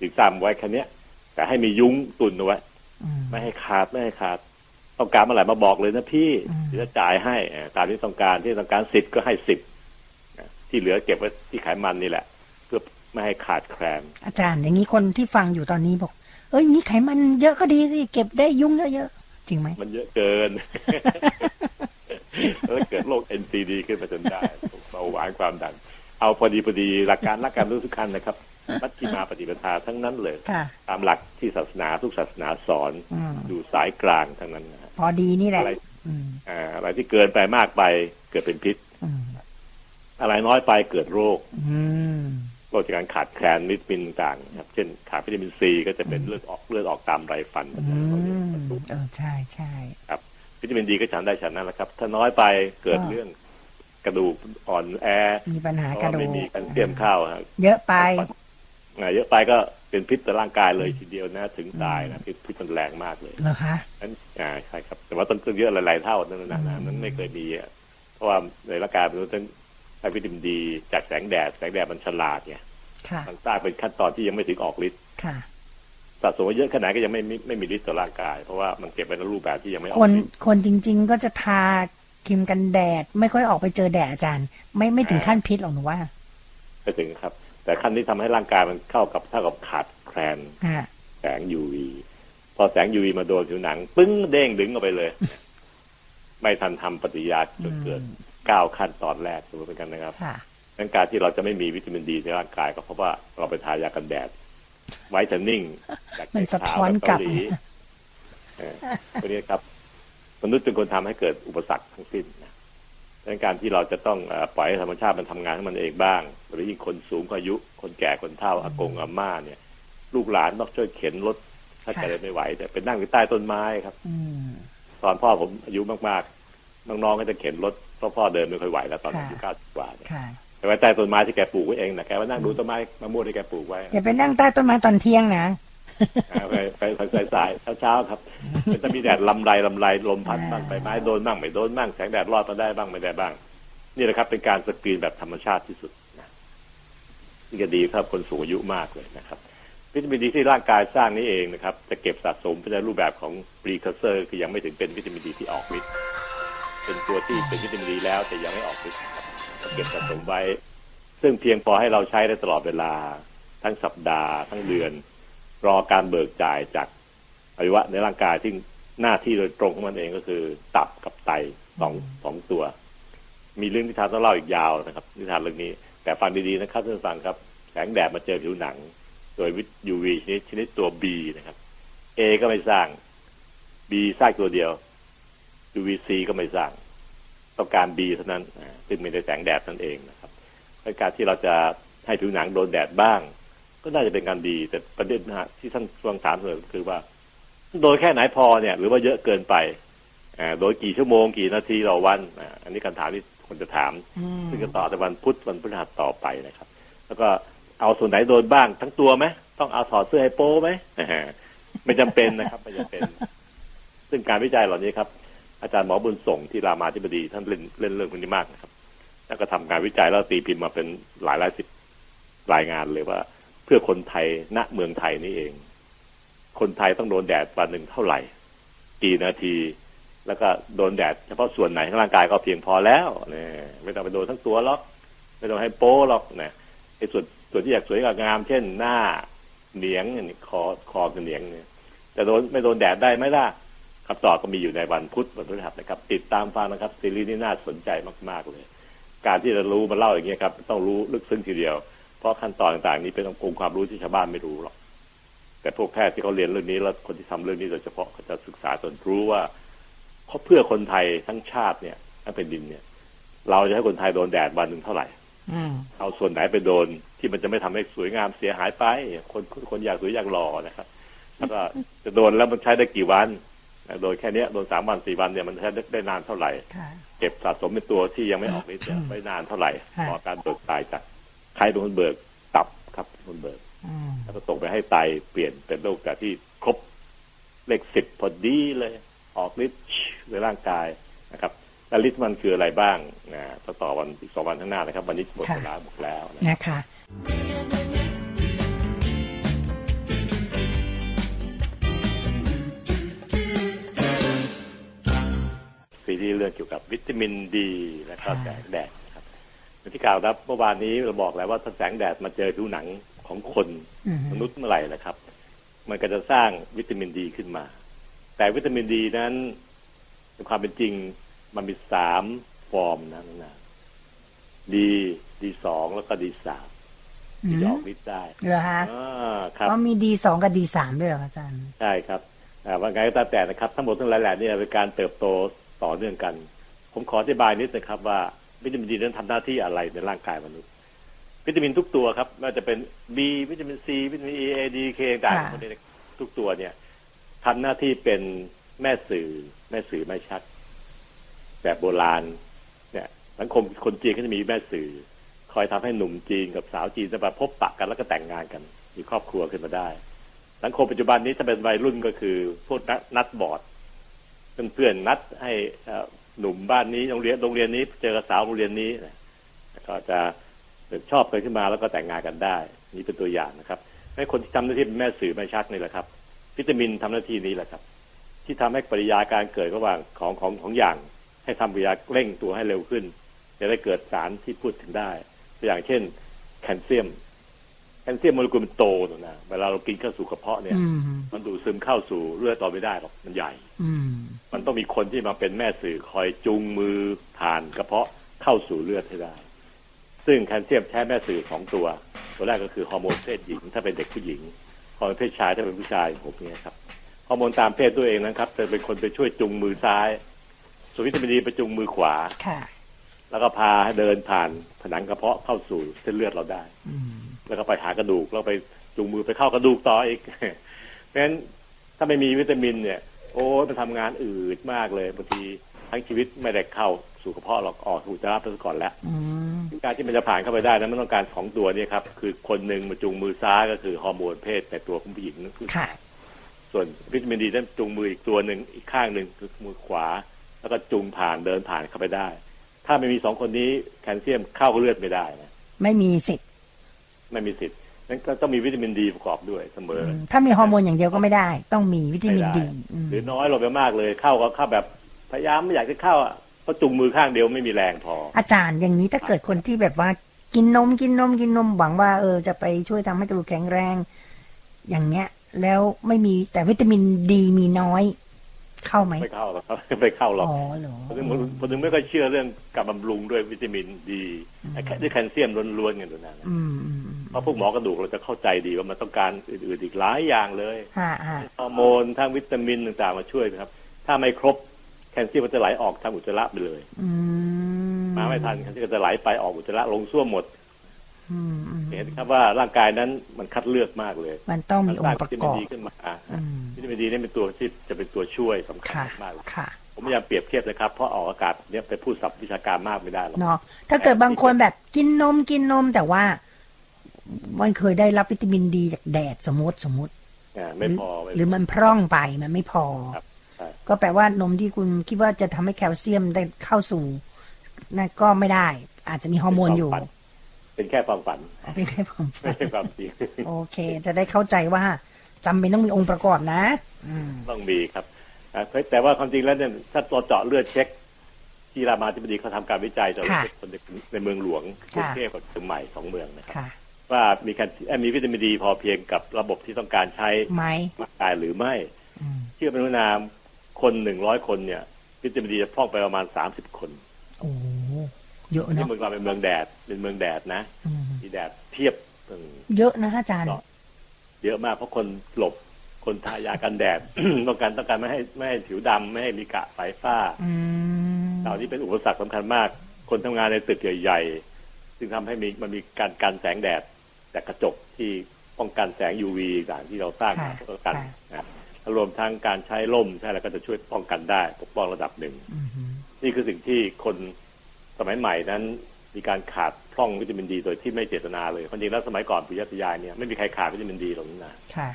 ถึงสร้างไว้แค่เนี้ยแต่ให้มียุ้งตุนเอาไว้อืมไม่ให้ขาดไม่ให้ขาดต้องการเมื่อไหร่มาบอกเลยนะพี่อืมเดี๋ยวจะจ่ายให้เอ่อตามที่ต้องการที่ต้องการสิบก็ให้สิบที่เหลือเก็บไว้ที่ไขมันนี่แหละเพื่อ ไม่ให้ขาดแคลนอาจารย์ อย่างนี้คนที่ฟังอยู่ตอนนี้บอก เอ้ยอย่างนี้ไขมันเยอะก็ดีสิเก็บได้ยุ่งเยอะๆจริงไหมมันเยอะเกินแล้วเกิดโรค NCD ขึ้นมาจนได้เบาหวานความดันเอาพอดีพอดีหลักการหลักการรู้ทุกขั้นนะครับมัชฌิมาปฏิปทาทั้งนั้นเลยค่ะตามหลักที่ศาสนาทุกศาสนาสอนอืมอยู่สายกลางทั้งนั้นนะฮะพอดีนี่แหละอะไรอืมอ่าอะไรที่เกินไปมากไปเกิดเป็นพิษอืมอะไรน้อยไปเกิดโรคอืม โรคจากการขาดแคลนวิตามินต่างๆนะครับ เช่นขาดวิตามินซีก็จะเป็นเลือดออกเลือดออกตามไรฟันอืเราเรียกมประตูเออใช่ใช่วิตามินดีก็ฉันได้ฉันนั้นแหละครับ ถ้าน้อยไปเกิดก็เรื่องกระดูกอ่อนแอ มีปัญหาเพราะกระว่าดูไม่กมีแกันเตรียมเข้าฮะเยอะไปอ่าเยอะไปก็เป็นพิษต่อร่างกายเลยทีเดียวนะถึงตายนะพิษพิษมันแรงมากเลยเหรอคะนั้นอ่าใช่ครับ แต่ว่าต้องเยอะหลายๆเท่านั่นนะนะนั้นไม่เคยมีอะเพราะว่าในร่างกายมันต้องได้ วิตามินดี จากแสงแดด แสงแดดมันฉลาดไงค่ะมันสร้างเป็นขั้นตอนที่ยังไม่ถึงออกฤทธิ์ค่ะสะสมไว้เยอะขนาดก็ยังไม่ไม่ไม่มีฤทธิ์ต่อร่างกาย เพราะว่ามันเก็บไว้ในรูปแบบที่ยังไม่ออคนกฤทธิ์คนจริง ๆ ก็จะทาครีมกันแดด ไม่ค่อยออกไปเจอแดดอาจารย์ ไม่ไม่ถึงขั้นพิษหรอกหนูว่าก็ถึงครับ แต่ขั้นที่ทำให้ร่างกายมันเข้ากับเท่ากับขาดแคลนฮะแสง UV พอแสง UV มาโดนผิวหนัง ปึ้งเด้งดึงออกไปเลย ไม่ทันทำปฏิกิริยาจนเกิด เก้าขั้นตอนแรกสมมติเป็นกันนะครับค่ะดังการที่เราจะไม่มีวิตามินดีในร่างกายก็เพราะว่าเราไปทายากันแดดไวท์เทนนิ่งจากมันสะท้อนกลับเกาหลีเออตัวนี้ครับ มนุษย์เป็นคนทำให้เกิดอุปสรรคทั้งสิ้นนะดังการที่เราจะต้องเอ่อปล่อยให้ธรรมชาติมันทำงานของมันเองบ้างโดยเฉพาะยิ่งคนสูงอายุ คนแก่คนเฒ่าอากงอาม่าเนี่ย ลูกหลานต้องช่วยเข็นรถถ้าค่ะแกเดินไม่ไหวแต่เป็นนั่งอยู่ใต้ต้นไม้ครับอืมตอนพ่อผมอายุมากๆน้องๆก็จะเข็นรถเพ ราะพ่อเดินไม่ค่อยไหวแล้วตอนอายุค่ะเก้าสิบกว่าเนี่ยค่ะแต่ไว้ใต้ต้นไม้ที่แกปลูกไว้เองนะแกมานั่งดูต้นไม้มะม่วงที่แกปลูกไว้อย่าไปนั่งใต้ต้นไม้ตอนเที่ยงนะอ่าไปไปไปสายสายๆเช้าๆครับมันจะมีแดดลำไรลำไรลมพัดบ้างใบไม้โดนบ้างไม่โดนบ้างแสงแดดรอดมาได้บ้างไม่ได้บ้าง นี่แหละครับ เป็นการสกรีนแบบธรรมชาติที่สุดนะนี่ก็ดีครับคนสูงอายุมากเลยนะครับวิตามินดีที่ร่างกายสร้างนี้เองนะครับ จะเก็บสะสมเป็นในรูปแบบของ precursor คือยังไม่ถึงเป็นวิตามินดีที่ออกฤทธิ์ เป็นตัวที่เป็นวิตามินดีแล้ว แต่ยังไม่ออกฤทธิ์นะครับเก็บสะสมไว้ ซึ่งเพียงพอให้เราใช้ได้ตลอดเวลา ทั้งสัปดาห์ ทั้งเดือน รอการเบิกจ่ายจากอวัยวะในร่างกายที่หน้าที่โดยตรงของมันเองก็คือ ตับกับไตสองสองตัว มีเรื่องนิทานต้องเล่าอีกยาวนะครับนิทานเรื่องนี้ แต่ฟังดีๆนะครับท่านผู้ฟังครับ แสงแดดมาเจอผิวหนัง โดยวิต UV ชนิดชนิดตัว B นะครับ A ก็ไม่สร้าง B สร้างตัวเดียว UVC ก็ไม่สร้าง ต้องการ B เท่านั้นอ่าซึ่งไม่ได้แสงแดดนั่นเองนะครับในการที่เราจะให้ผิวหนังโดนแดดบ้าง ก็น่าจะเป็นการดี แต่ประเด็นนะฮะที่ท่านทวงถามเสมอก็คือว่า โดนแค่ไหนพอเนี่ย หรือว่าเยอะเกินไปอ่าโดยกี่ชั่วโมงกี่นาทีต่อวันอ่าอันนี้คำถามที่คนจะถามอืมซึ่งจะต่อในวันพุธวันพฤหัสต่อไปนะครับ แล้วก็เอาส่วนไหนโดนบ้างทั้งตัวไหมต้องเอาถอดเสื้อให้โป้ไหมไม่จำเป็นนะครับ ไม่จำเป็น ซึ่งการวิจัยเหล่านี้ครับ อาจารย์หมอบุญส่งที่รามาธิบดีท่านเล่นเล่นเรื่องพวกนี้มากนะครับ แล้วก็ทำการวิจัยแล้วตีพิมพ์มาเป็นหลายหลายสิบรายงานเลยว่า เพื่อคนไทยณเมืองไทยนี่เอง คนไทยต้องโดนแดดวันหนึ่งเท่าไหร่ กี่นาที แล้วก็โดนแดดเฉพาะส่วนไหนของร่างกายก็เพียงพอแล้วเนี่ยไม่ต้องไปโดนทั้งตัวหรอกไม่ต้องให้โป้หรอกนะไอ้ส่วนส่วนที่อยากสวยอยากงาม เช่นหน้าเหนียงคอคอกับเหนียงเนี่ยแต่โดนไม่โดนแดดได้ไหมล่ะ คำตอบก็มีอยู่ในวันพุธวันพฤหัสนะครับ ติดตามฟังนะครับ ซีรีส์นี้น่าสนใจมาก ๆ เลย การที่จะรู้มาเล่าอย่างเงี้ยครับ ต้องรู้ลึกซึ้งทีเดียว เพราะขั้นตอนต่างๆ นี้เป็นองค์ความรู้ที่ชาวบ้านไม่รู้หรอกแต่พวกแพทย์ที่เขาเรียนเรื่องนี้แล้วคนที่ทำเรื่องนี้โดยเฉพาะเขาจะศึกษาจนรู้ว่าเพราะเพื่อคนไทยทั้งชาติเนี่ยทั้งแผ่นดินเนี่ย เราจะให้คนไทยโดนแดดวันหนึ่งเท่าไหร่อืมเอาส่วนไหนไปโดนที่มันจะไม่ทำให้สวยงามเสียหายไป คนคนอยากสวยอยากหล่อนะครับแล้วก็จะโดนแล้วมันใช้ได้กี่วันนะ โดยแค่เนี้ยโดนสามวันสี่วันเนี่ยมันใช้ได้ได้นานเท่าไหร่ค่ะเก็บสะสมเป็นตัวที่ยังไม่ออกฤทธิ์เนี่ยอืมไว้นานเท่าไหร่ค่ะต่อการเบิกตายจากใครเป็นคนเบิกตับครับเป็นคนเบิกอืมแล้วก็ส่งไปให้ไตเปลี่ยนเป็นโรคแต่ที่ครบเลขสิบพอดีเลย ออกฤทธิ์ในร่างกายนะครับแล้วฤทธิ์มันคืออะไรบ้างนะถ้าต่อวันอีกสองวันข้างหน้านะครับ วันนี้หมดเวลาหมดแล้วนะนะคะ ซีรีส์เรื่องเกี่ยวกับวิตามินดีและก็ค่ะแสงแดดนะครับอย่างที่กล่าวครับเมื่อวานนี้เราบอกแล้วว่าถ้าแสงแดดมาเจอผิวหนังของคนอืมมนุษย์เมื่อไหร่นะครับ มันก็จะสร้างวิตามินดีขึ้นมา แต่วิตามินดีนั้นในความเป็นจริงมันมีสามฟอร์มนะน้องนาดีดีสองแล้วก็ดีสามอืที่มจะออกฤทธิ์ได้เหรอฮะอ่าครับว่ามีดีสองกับดีสามด้วยเหรออาจารย์ใช่ครับอ่าว่าไงก็ตามแต่นะครับ ทั้งหมดทั้งหลายแหล่นี่เป็นการเติบโต ต่อเนื่องกัน ผมขออธิบายนิดนะครับว่าวิตามินดีนั้นทำหน้าที่อะไรในร่างกายมนุษย์ วิตามินทุกตัวครับไม่ว่าจะเป็น B วิตามิน C วิตามิน E A D K ต่างค่ะๆพวกนี้ทุกตัวเนี่ยทำหน้าที่เป็นแม่สื่อ แม่สื่อแม่ชัก แบบโบราณ เนี่ยสังคมคนจีนก็จะมีแม่สื่อ คอยทำให้หนุ่มจีนกับสาวจีนจะมาพบปะกันแล้วก็แต่งงานกันมีครอบครัวขึ้นมาได้ สังคมปัจจุบันนี้ถ้าเป็นวัยรุ่นก็คือพวกนัดนัดบอร์ด เพื่อนๆนัดให้หนุ่มบ้านนี้โรงเรียนโรงเรียนนี้ เจอกับสาวโรงเรียนนี้ก็จะชอบกันขึ้นมาแล้วก็แต่งงานกันได้ นี่เป็นตัวอย่างนะครับให้คนที่ทำหน้าที่เป็นแม่สื่อแม่ชักนี่แหละครับ วิตามินทำหน้าที่นี้แหละครับ ที่ทำให้ปริยาการเกิดระหว่างของของของอย่าง ให้ทำปริยาเร่งตัวให้เร็วขึ้น จะได้เกิดสารที่พูดถึงได้ ตัวอย่างเช่น แคลเซียม แคลเซียมโมเลกุลมันโตนะนะเวลาเรากินเข้าสู่กระเพาะเนี่ยอืมมันดูดซึมเข้าสู่เลือดต่อไม่ได้หรอกมันใหญ่ อืมมันต้องมีคนที่มาเป็นแม่สื่อคอยจูงมือผ่านกระเพาะเข้าสู่เลือดให้ได้ ซึ่งแคลเซียมใช้แม่สื่อสองตัว ตัวแรกก็คือฮอร์โมนเพศหญิง ถ้าเป็นเด็กผู้หญิงฮอร์โมนเพศชายถ้าเป็นผู้ชายผมเนี่ยครับฮอร์โมนตามเพศตัวเองนะครับจะเป็นคนไปช่วยจูงมือซ้ายส่วนวิตามินดีไปจูงมือขวาค่ะแล้วก็พาให้เดินผ่านผนังกระเพาะเข้าสู่เส้นเลือดเราได้อืม แล้วก็ไปหากระดูก แล้วไปจูงมือไปเข้ากระดูกต่ออีกเพราะฉะนั้นถ้าไม่มีวิตามินเนี่ย โอ้ยมันทำงานอืดมากเลยบางทีทั้งชีวิตไม่ได้เข้าสู่กระเพาะหรอกออกสู่จะรับไปซะก่อนแล้วอืมการที่มันจะผ่านเข้าไปได้นั้นมันต้องการสองตัวนี้ครับ คือคนหนึ่งมาจูงมือซ้ายก็คือฮอร์โมนเพศในตัวของผู้หญิงนั่นคือค่ะส่วนวิตามินดีนั้นจูงมืออีกตัวหนึ่งอีกข้างหนึ่งคือมือขวา แล้วก็จูงผ่านเดินผ่านเข้าไปได้ ถ้าไม่มีสองคนนี้แคลเซียมเข้าเลือดไม่ได้นะไม่มีสิทธิ์ ไม่มีสิทธิ์นั้นก็ต้องมีวิตามินดีประกอบด้วยเสมออืมถ้ามีฮอร์โมนอย่างเดียวก็ไม่ได้ ต้องมีวิตามินไม่ดีได้อืมหรือน้อยลงไปมากเลยเข้าก็เข้าแบบพยายามไม่อยากจะเข้าอะเพราะจุงมือข้างเดียวไม่มีแรงพอ อาจารย์อย่างนี้ถ้าเกิดคนที่แบบว่ากินนมกินนมกินนมหวังว่าเออจะไปช่วยทำให้กระดูกแข็งแรง อย่างเงี้ย แล้วไม่มีแต่วิตามินดีมีน้อย เข้าไหมไม่เข้าหรอกครับไม่เข้าหรอกอ๋อเหรอผมถึงผมถึงไม่ค่อยเชื่อเรื่องการบำรุงด้วยวิตามินดีไอ้แค่ด้วยแคลเซียมล้วนๆกันตัวนั้นนะอืมอืมอืมเพราะพวกหมอกระดูกเราจะเข้าใจดีว่ามันต้องการอื่นๆอีกหลายอย่างเลยฮะฮะฮอร์โมนทั้งวิตามินต่างๆมาช่วยนะครับ ถ้าไม่ครบแคลเซียมมันจะไหลออกทางอุจจาระไปเลยอืมมาไม่ทันแคลเซียมก็จะไหลไปออกอุจจาระลงส้วมหมดอืมอืม เห็นครับว่าร่างกายนั้นมันคัดเลือกมากเลย มันต้องมีองสร้างค์ประวิตากมิอนบดีขึ้นมาอืมวิตามินดีนี่เป็นตัวที่จะเป็นตัวช่วยสำคัญค่ะมากเลยค่ะผมพยายามเปรียบเทียบนะครับเพราะออกอากาศเนี่ยไปพูดศัพท์วิชาการมากไม่ได้หรอกเนาะถ้าเกิดบางคนแบบกินนมกินนมแต่ว่า มันเคยได้รับวิตามินดีจากแดดสมมติสมมติอ่าไม่พอหรือหรือมันพร่องไปมันไม่พอครับใช่ก็แปลว่านมที่คุณคิดว่าจะทำให้แคลเซียมได้เข้าสู่นั่นก็ไม่ได้ อาจจะมีฮอร์โมนอยู่ เป็นแค่ความฝันเป็นแค่ผมไม่ใช่ความจริงโอเค จะได้เข้าใจว่าจำเป็นต้องมีองค์ประกอบนะอืมต้องมีครับอ่าแต่ว่าความจริงแล้วเนี่ยถ้าตัวเจาะเลือดเช็ค ที่รามาธิบดีเขาทำการวิจัยเจาะเลือดค่ะเช็คคนในในเมืองหลวงกรุงค่ะเทพกับเชียงใหม่สองเมืองนะครับค่ะว่ามีการเอ่อมีวิตามินดีพอเพียงกับระบบที่ต้องการใช้ไหมร่างกายหรือไม่อืมเชื่อเป็นว่านามคนหนึ่งร้อยคนเนี่ย วิตามินดีจะพร่องไปประมาณสามสิบคนโอ้ เยอะที่เนาะเมืองเราเป็นเมืองแดดเป็นเมืองแดดนะอืมมีแดดเทียบอืมเยอะนะอาจารย์เนาะเยอะมากเพราะคนหลบคนทายากันแดดต้องการต้องการไม่ให้ไม่ให้ผิวดำไม่ให้มีกระไฟฟ้าอืมเหล่านี้เป็นอุปสรรคสำคัญมาก คนทำงานในตึกใหญ่ๆซึ่งทำให้มีมันมีการกันแสงแดดจากกระจกที่ป้องกันแสง UV ต่างที่เราสร้างมาค่ะป้องกันค่ะนะรวมทั้งการใช้ร่มใช้อะไรก็จะช่วยป้องกันได้ ปกป้องระดับหนึ่งอืมนี่คือสิ่งที่คน สมัยใหม่นั้นมีการขาดพร่องวิตามินดีโดยที่ไม่เจตนาเลยความจริงแล้วสมัยก่อนปุยตยายเนี่ยไม่มีใครขาดวิตามินดีหรอกนะค่ะ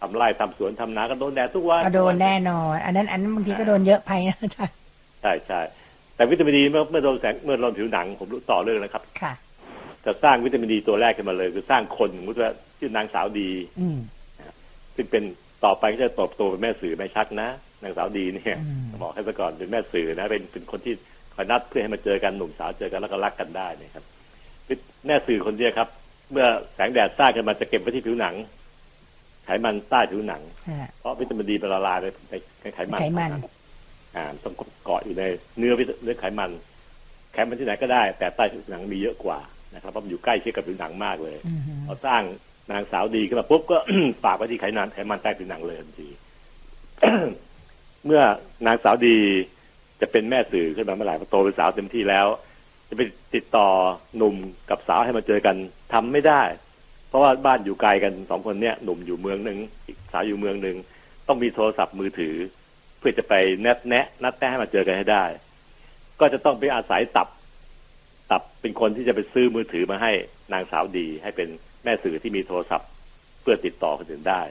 ทำไร่ทำสวนทำนาก็โดนแดดทุกวันก็โดนแน่นอน อันนั้นอันนั้นบางทีก็โดนเยอะไปนะอาจารย์ใช่ใช่แต่วิตามินดีเมื่อเมื่อโดนแสงเมื่อโดนผิวหนังผมรู้ต่อเรื่องนะครับ ค่ะ จะสร้างวิตามินดีตัวแรกขึ้นมาเลย คือสร้างคนสมมติว่าชื่อนางสาวดี อืมซึ่งเป็นต่อไปก็จะเติบโตเป็นแม่สื่อแม่ชักนะนางสาวดีเนี่ยอืมบอกให้ซะก่อนเป็นแม่สื่อนะเป็นเป็นคนที่ คอยนัดเพื่อให้มาเจอกันหนุ่มสาวเจอกันแล้วก็รักกันได้นะครับแม่สื่อคนเดียวครับ เมื่อแสงแดดสร้างขึ้นมาจะเก็บไว้ที่ผิวหนัง ไขมันใต้ผิวหนังฮะเพราะวิตามินดีเป็นละลายในในไขมันไขมันอ่าต้องเกาะอยู่ในเนื้อวิตเนื้อไขมันไขมันที่ไหนก็ได้ แต่ใต้ผิวหนังมีเยอะกว่านะครับเพราะมันอยู่ใกล้ชิดกับผิวหนังมากเลยอืมพอสร้างนางสาวดีขึ้นมาปุ๊บก็ฝากไว้ที่ไขมันไขมันใต้ผิวหนังเลยทันทีเมื่อนางสาวดี จะเป็นแม่สื่อขึ้นมาเมื่อไหร่พอโตเป็นสาวเต็มที่แล้ว จะไปติดต่อหนุ่มกับสาวให้มาเจอกันทำไม่ได้ เพราะว่าบ้านอยู่ไกลกันสองคนเนี้ยหนุ่มอยู่เมืองหนึ่งอีกสาวอยู่เมืองหนึ่งต้องมีโทรศัพท์มือถือ เพื่อจะไปแนบแนะนัดแนะให้มาเจอกันให้ได้ ก็จะต้องไปอาศัยตับ ตับเป็นคนที่จะไปซื้อมือถือมาให้นางสาวดี ให้เป็นแม่สื่อที่มีโทรศัพท์ เพื่อติดต่อคนอื่นได้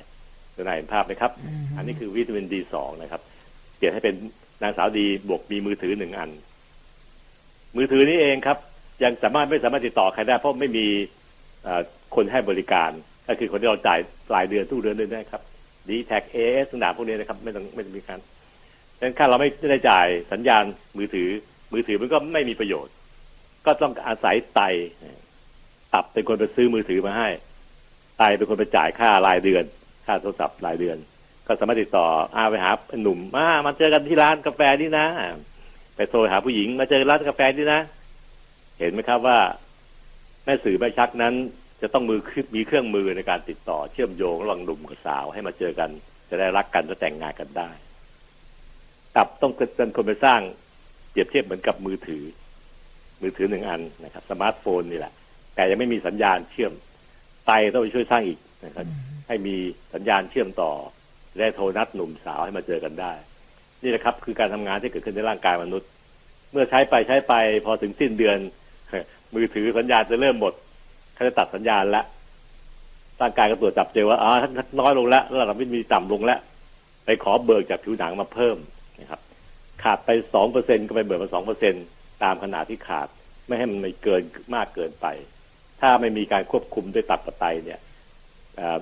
จะนายเห็นภาพไหมครับอืมอันนี้คือวิตามินดีสองนะครับเปลี่ยนให้เป็น นางสาวดีบวกมีมือถือหนึ่งอัน มือถือนี้เองครับ ยังสามารถไม่สามารถติดต่อใครได้เพราะไม่มีคนให้บริการ ก็คือคนที่เราจ่ายรายเดือนทุกเดือนเลยนะครับ dtac AIS ต่างพวกนี้นะครับ ไม่ต้องไม่ต้องมีการดังนั้นถ้าเราไม่ได้จ่ายสัญญาณมือถือ มือถือมันก็ไม่มีประโยชน์ ก็ต้องอาศัยไตตับเป็นคนไปซื้อมือถือมาให้ไตเป็นคนไปจ่ายค่ารายเดือน ค่าโทรศัพท์รายเดือน ก็สามารถติดต่ออาไปหาหนุ่มมามาเจอกันที่ร้านกาแฟนี่นะ ไปโทรหาผู้หญิงมาเจอร้านกาแฟนี่นะ เห็นไหมครับว่า แม่สื่อแม่ชักนั้น จะต้องมือมีเครื่องมือในการติดต่อเชื่อมโยงระหว่างหนุ่มกับสาวให้มาเจอกัน จะได้รักกันและแต่งงานกันได้ตับต้องเป็นคนไปสร้างเปรียบเทียบเหมือนกับมือถือ มือถือหนึ่งอันนะครับ สมาร์ทโฟนนี่แหละ แต่ยังไม่มีสัญญาณเชื่อมไตต้องไปช่วยสร้างอีกนะครับ ให้มีสัญญาณเชื่อมต่อ จะได้โทรนัดหนุ่มสาวให้มาเจอกันได้ นี่แหละครับ คือการทำงานที่เกิดขึ้นในร่างกายมนุษย์ เมื่อใช้ไปใช้ไปพอถึงสิ้นเดือน มือถือสัญญาณจะเริ่มหมดเขาจะตัดสัญญาณละร่างกายก็ตรวจจับเจอว่าอ๋อน้อยลงแล้วระดับวิตามินต่ำลงแล้วไปขอเบิกจากผิวหนังมาเพิ่มนะครับ ขาดไปสองเปอร์เซ็นก็ไปเบิกมาสองเปอร์เซ็นตามขนาดที่ขาด ไม่ให้มันไม่เกินมากเกินไป ถ้าไม่มีการควบคุมด้วยตับกับไตเนี่ย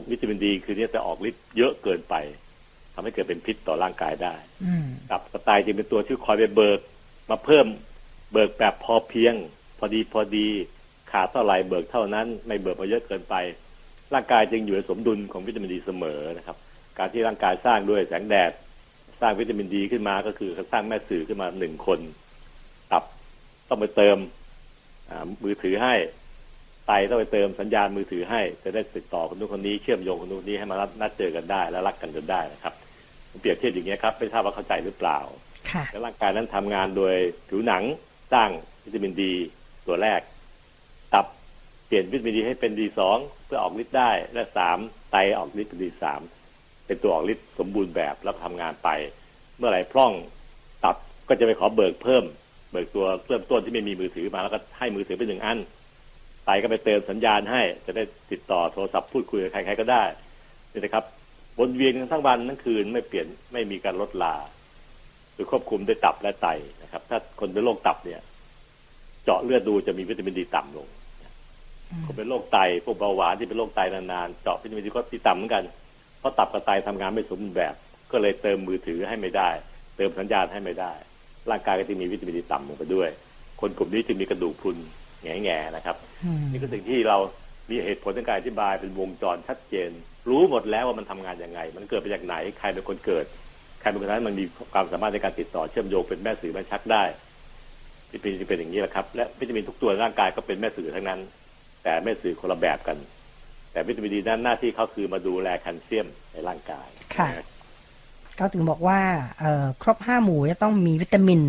วิตามินดีคือเนี่ยจะออกฤทธิ์เยอะเกินไป ทำให้เกิดเป็นพิษต่อร่างกายได้อืมตับกับไตจึงเป็นตัวที่คอยไปเบิก มาเพิ่มเบิกแบบพอเพียง พอดีพอดีขาดเท่าไหร่เบิกเท่านั้น ไม่เบิกมาเยอะเกินไป ร่างกายจึงอยู่ในสมดุลของวิตามินดีเสมอนะครับ การที่ร่างกายสร้างด้วยแสงแดด สร้างวิตามินดีขึ้นมาก็คือสร้างแม่สื่อขึ้นมาหนึ่งคนตับต้องไปเติมอ่ามือถือให้ไตต้องไปเติมสัญญาณมือถือให้ จะได้ติดต่อคนนู้นคนนี้เชื่อมโยงคนนู้นคนนี้ให้มานัดเจอกันได้ และรักกันจนได้นะครับผม เปรียบเทียบอย่างนี้ยครับไม่ทราบว่าเข้าใจหรือเปล่าค่ะและร่างกายนั้นทำงานโดยผิวหนังสร้างวิตามินดีตัวแรก ตับเปลี่ยนวิตามินดีให้เป็นดีสองเพื่อออกฤทธิ์ได้ และสามไตออกฤทธิ์เป็นดีสามเป็นตัวออกฤทธิ์สมบูรณ์แบบแล้วทำงานไป เมื่อไหร่พร่องตับก็จะไปขอเบิกเพิ่ม เบิกตัวเริ่มต้นที่ไม่มีมือถือมาแล้วก็ให้มือถือเป็นหนึ่งอันไตก็ไปเติมสัญญาณให้ จะได้ติดต่อโทรศัพท์พูดคุยกับใครๆก็ได้นี่นะครับ วนเวียนกันทั้งวันทั้งคืนไม่เปลี่ยนไม่มีการลดลาหรือควบคุมด้วยตับและไตนะครับ ถ้าคนเป็นโรคตับเนี่ย เจาะเลือดดูจะมีวิตามินดีต่ำลงคนเป็นโรคไตพวกเบาหวานที่เป็นโรคไตนานๆเจาะวิตามินดีก็ตีต่ำเหมือนกันเพราะตับกับไตทำงานไม่สมบูรณ์แบบ ก็เลยเติมมือถือให้ไม่ได้ เติมสัญญาณให้ไม่ได้ ร่างกายก็จะมีวิตามินดีต่ำลงไปด้วย คนกลุ่มนี้จึงมีกระดูกพรุนแง่ๆนะครับอืมนี่คือสิ่งที่เรา มีเหตุผลในการอธิบายเป็นวงจรชัดเจน รู้หมดแล้วว่ามันทำงานยังไง มันเกิดมาจากไหนใครเป็นคนเกิด ใครเป็นคนนั้นมันมีความสามารถในการติดต่อเชื่อมโยงเป็นแม่สื่อแม่ชักได้วิตามินจะเป็นอย่างนี้แหละครับ และวิตามินทุกตัวในร่างกายก็เป็นแม่สื่อทั้งนั้น แต่แม่สื่อคนละแบบกัน แต่วิตามินดีนั้นหน้าที่เขาคือมาดูแลแคลเซียมในร่างกายค่ะเขาถึงบอกว่าเอ่อครบห้าหมู่จะต้องมีวิตามิน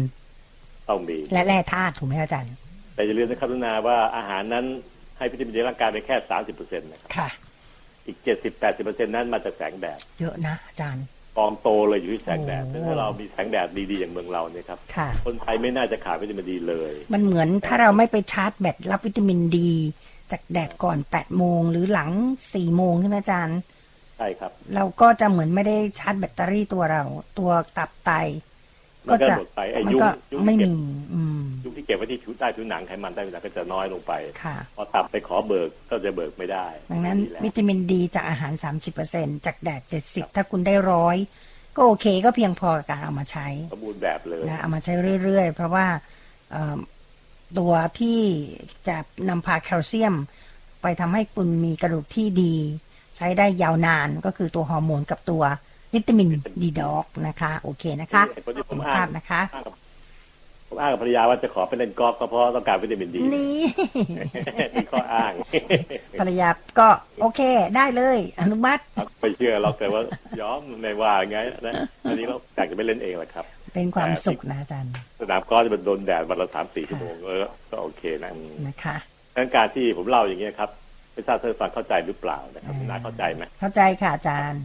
ต้องมีและแร่ธาตุถูกไหมอาจารย์ แต่อย่าลืมนะครับทุกนาว่าอาหารนั้น ให้วิตามินในร่างกายไปแค่สามสิบเปอร์เซ็นต์นะครับค่ะ อีกเจ็ดสิบแปดสิบเปอร์เซ็นต์นั้นมาจากแสงแดดเยอะนะอาจารย์กองโตเลยอยู่ที่แสงแดดโอ้แต่ถ้าเรามีแสงแดดดีๆอย่างเมืองเราเนี่ยครับค่ะคนไทยไม่น่าจะขาดวิตามินดีเลย มันเหมือนถ้าเราไม่ไปชาร์จแบตรับวิตามินดี จากแดดก่อนแปดโมงหรือหลังสี่โมงใช่ไหมอาจารย์ ใช่ครับ เราก็จะเหมือนไม่ได้ชาร์จแบตเตอรี่ตัวเรา ตัวตับไตมั ก็นก็จะหมดไปไอ้มันยุงก็ยุงไม่ที่เก็บมีอืมยุงที่เก็บไว้ที่ผิวใต้ผิวหนังไขมันใต้ผิวหนังก็จะน้อยลงไปค่ะพอตับไปขอเบิกก็จะเบิกไม่ได้ ดังนั้นแหละวิตามินดีจากอาหาร 30%จากแดด 70 ถ้าคุณได้ร้อยก็โอเคก็เพียงพอกับการเอามาใช้สมบูรณ์แบบเลยนะเอามาใช้เรื่อยๆ เพราะว่าเอ่อตัวที่จะนำพาแคลเซียม ไปทำให้คุณมีกระดูกที่ดี ใช้ได้ยาวนานก็คือตัวฮอร์โมนกับตัว วิตามินดีด็อกนะคะ โอเคนะคะไอ้คนที่ผมคุณอ้าภางพนะคะอ้างกับผมอ้างกับภรรยาว่าจะขอไปเล่นกอล์ฟก็เพราะต้องการวิตามินดีนี่มีข้ออ้าง ภรรยาก็โอเคได้เลย อนุมัติไม่เชื่อเราแต่ว่ายอมไม่ว่าไงนะอันนี้เราอยากจะไปเล่นเองแหละครับ เป็นความสุขนะอาจารย์สนามกอล์ฟจะเป็นโดนแดดวันละสามสี่ชั่วโมงเออก็โอเคนะอืมนะคะดังนั้นการที่ผมเล่าอย่างเงี้ยครับไม่ทราบท่านผู้ฟังเข้าใจหรือเปล่านะครับอ่าน่าเข้าใจไหมเข้าใจค่ะอาจารย์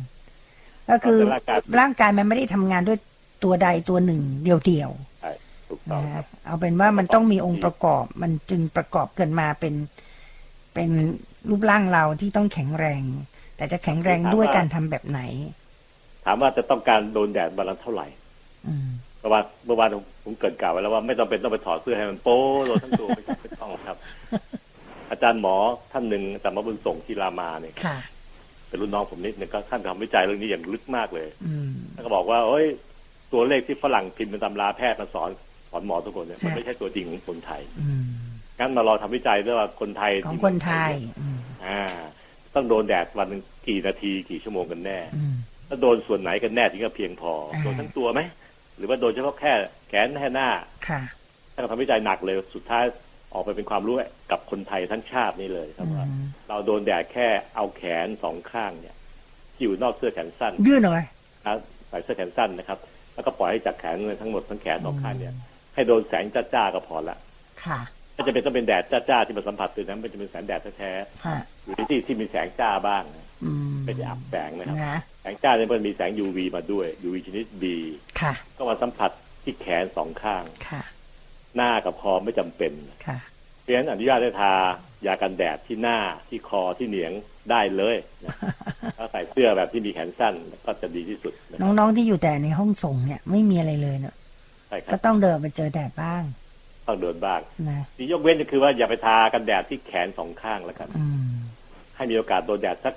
ก็คือร่างกายร่างกายมันไม่ได้ทำงานด้วยตัวใดตัวหนึ่งเดียวใช่ถูกๆต้องนะครัฮะบเอาเป็นว่ามันต้องมีองค์ประกอบ มันจึงประกอบเกินมาเป็นเป็นรูปร่างเราที่ต้องแข็งแรง แต่จะแข็งแรงด้วยการทำแบบไหน ถามว่าจะต้องการโดนแดดวันละเท่าไหร่อืมเมื่อวานเมื่อวานผมผมเกริดกล่าวไว้แล้วว่าไม่ต้องเป็นต้องไปถอดเสื้อให้มันโป๊โดนทั้งตัวไม่ต้องไม่ต้องครับ อาจารย์หมอท่านหนึ่งอาจารย์หมอบุญส่งที่รามาเนี่ยค่ะ เป็นรุ่นน้องผมนิดนึงก็ท่านทำวิจัยเรื่องนี้อย่างลึกมากเลยอืมท่านก็บอกว่าเอ้ย ตัวเลขที่ฝรั่งพิมพ์เป็นตำราแพทย์มาสอนสอนหมอทุกคนเนี่ยมันค่ะไม่ใช่ตัวจริงของคนไทยอืมงั้นมารอทำวิจัยด้วยว่าคนไทยของที่คนไทยอืมอ่า ต้องโดนแดดวันหนึ่งกี่นาทีกี่ชั่วโมงกันแน่อืมถ้าโดนส่วนไหนกันแน่ถึงจะเพียงพออ่าโดนทั้งตัวไหมหรือว่าโดนเฉพาะแค่แขนแค่หน้าค่ะท่านก็ทำวิจัยหนักเลยสุดท้าย ออกไปเป็นความรู้กับคนไทยทั้งชาตินี่เลยครับว่าอืมเราโดนแดดแค่เอาแขนสองข้างเนี่ยที่อยู่นอกเสื้อแขนสั้นยื่นออกไปนะใส่เสื้อแขนสั้นนะครับ แล้วก็ปล่อยให้จากแขนทั้งหมดทั้งแขนสองข้างเนี่ย ให้โดนแสงจ้าๆก็พอละค่ะก็จะเป็นต้องเป็นแดดจ้าๆที่มาสัมผัสตัวนั้นมันจะเป็นแสงแดดแท้ค่ะๆอยู่ในที่ที่มีแสงจ้าบ้างนะอืมไม่ได้อับแสงนะครับนะแสงจ้าเนี่ยมันมีแสง UV มาด้วย UV ชนิด B ค่ะก็มาสัมผัสที่แขนสองข้างค่ะ หน้ากับคอไม่จำเป็นค่ะเพราะฉะนั้นอนุญาตให้ทายากันแดดที่หน้าที่คอที่เหนียงได้เลยนะถ้าใส่เสื้อแบบที่มีแขนสั้นก็จะดีที่สุดนะครับน้องๆที่อยู่แต่ในห้องส่งเนี่ยไม่มีอะไรเลยเนอะใช่ครัก็บต้องเดินไปเจอแดดบ้างต้องเดินบ้างนะที่ยกเว้นก็คือว่าอย่าไปทากันแดดที่แขนสองข้างแล้วกันอืมให้มีโอกาสโดนแดดสัก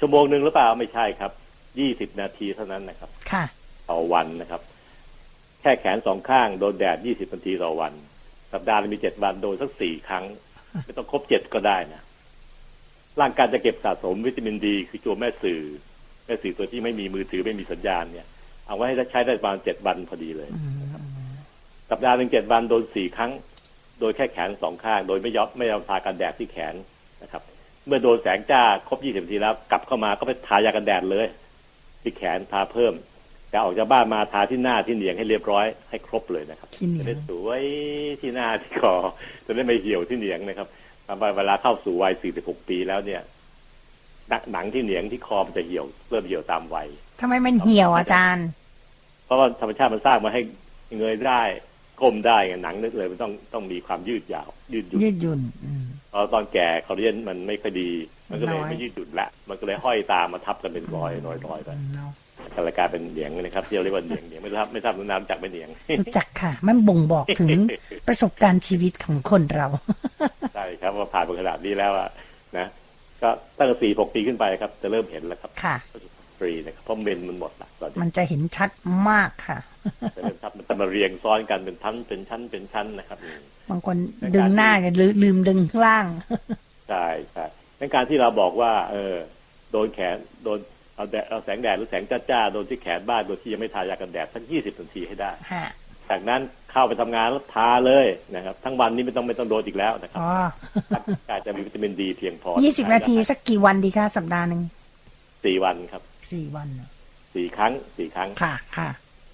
ชั่วโมงหนึ่งหรือเปล่าไม่ใช่ครับยี่สิบนาทีเท่านั้นนะครับ ค่ะ ต่อวันนะครับ แค่แขนสองข้างโดนแดดยี่สิบนาทีต่อวัน สัปดาห์มีเจ็ดวันโดนสักสี่ครั้ง ไม่ต้องครบเจ็ดก็ได้นะร่างกายจะเก็บสะสมวิตามินดีคือตัวแม่สื่อ แม่สื่อตัวที่ไม่มีมือถือไม่มีสัญญาณเนี่ย เอาไว้ให้ใช้ได้ประมาณเจ็ดวันพอดีเลยสัปดาห์หนึ่งเจ็ดวันโดนสี่ครั้ง โดยแค่แขนสองข้าง โดยไม่ยอมไม่ยอมทากันแดดที่แขนนะครับ เมื่อโดนแสงจ้าครบยี่สิบนาทีแล้ว กลับเข้ามาก็ไปทายากันแดดเลย ที่แขนทาเพิ่ม แต่ออกจากบ้านมาทาที่หน้าที่เหนียงให้เรียบร้อยให้ครบเลยนะครับที่เหนีจะยได้งสวยที่หน้าที่คอจะได้ไม่เหี่ยวที่เหนียงนะครับทำไปเวลาเข้าสู่วัย 46 ปีแล้วเนี่ยหนังหนังที่เหนียงที่คอมันจะเหี่ยวเริ่มเหี่ยวตามวัยทำไมมันเหี่ยวอาจารย์ เพราะว่าธรรมชาติมันสร้างมาให้เงยได้ก้มได้ไงหนังนึกเลยมันต้องต้องมีความยืดยาว ยืดหยุ่นยืดหยุ่นอืมพอตอนแก่คอลลาเจนมันไม่ค่อยดี มันก็เลยน้อยไม่ยืดหยุ่นละ มันก็เลยห้อยตามมาทับกันเป็นรอยรอยรอยไป เนาะก็เลยกลายเป็นเหนียงนะครับที่เราเรียกว่าเหนียงเหนียงไม่ทราบไม่ทราบน้ำจากไม่เหนียงรู้จักค่ะ มันบ่งบอกถึงประสบการณ์ชีวิตของคนเราใช่ครับว่าผ่านมาขนาดนี้แล้วอะนะก็ตั้งแต่สี่หกปีขึ้นไปครับ จะเริ่มเห็นแล้วครับค่ะฟรีนะครับเพราะเมนมันหมดละตอนนี้มันจะเห็นชัดมากค่ะจะเริ่มทับมันจะมาเรียงซ้อนกันเป็นชั้นเป็นชั้นเป็นชั้นนะครับอืมบางคนดึงหน้ากันลืลืมดึงข้างล่างใช่ใช่ในการที่เราบอกว่า เออโดนแขนโดน เอาแดดเอาแสงแดดหรือแสงจ้าๆโดนที่แขนบ้านโดยที่ยังไม่ทายากันแดดสักยี่สิบนาทีให้ได้ฮะจากนั้นเข้าไปทำงานแล้วทาเลยนะครับ ทั้งวันนี้ไม่ต้องไม่ต้องโดนอีกแล้วนะครับอ๋อร่างกายจะมีวิตามินดีเพียงพอยี่สิบนาทีสักกี่วันดีคะสัปดาห์หนึ่งสี่วันครับสี่วันเหรอสี่ครั้งสี่ครั้งค่ะค่ะ